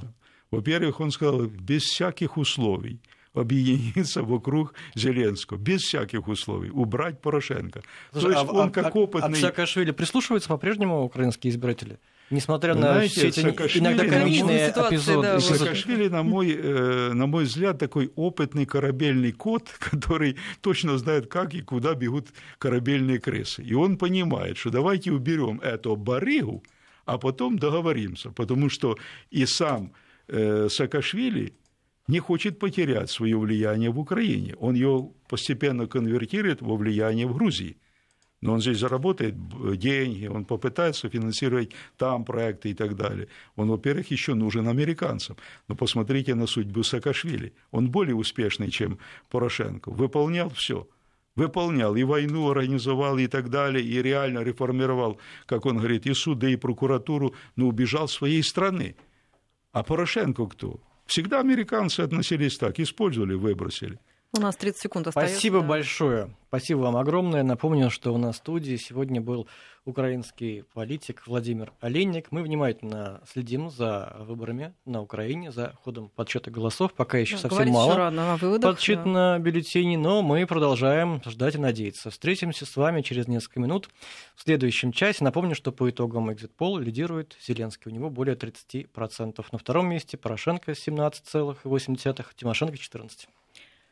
Во-первых, он сказал, без всяких условий объединиться вокруг Зеленского, без всяких условий, убрать Порошенко. Слушай, То есть а, он как а, опытный... А к Саакашвили прислушиваются по-прежнему украинские избиратели? Несмотря на Знаете, все эти Саакашвили, иногда комичные эпизоды. Да, Саакашвили, на мой, э, на мой взгляд, такой опытный корабельный кот, [LAUGHS] который точно знает, как и куда бегут корабельные крысы. И он понимает, что давайте уберем эту барыгу, а потом договоримся. Потому что и сам э, Саакашвили не хочет потерять свое влияние в Украине. Он ее постепенно конвертирует во влияние в Грузии – но он здесь заработает деньги, он попытается финансировать там проекты и так далее. Он, во-первых, еще нужен американцам. Но посмотрите на судьбу Саакашвили. Он более успешный, чем Порошенко. Выполнял все. Выполнял и войну организовал и так далее, и реально реформировал, как он говорит, и суды, и прокуратуру, но убежал своей страны. А Порошенко кто? Всегда американцы относились так, использовали, выбросили. У нас 30 секунд остается. Спасибо да. большое. Спасибо вам огромное. Напомню, что у нас в студии сегодня был украинский политик Владимир Оленник. Мы внимательно следим за выборами на Украине, за ходом подсчета голосов. Пока еще да, совсем мало рано, выводах, подсчет да. на бюллетени, но мы продолжаем ждать и надеяться. Встретимся с вами через несколько минут в следующем часе. Напомню, что по итогам экзит-пол лидирует Зеленский. У него более 30%. На втором месте Порошенко 17,8%, Тимошенко 14%.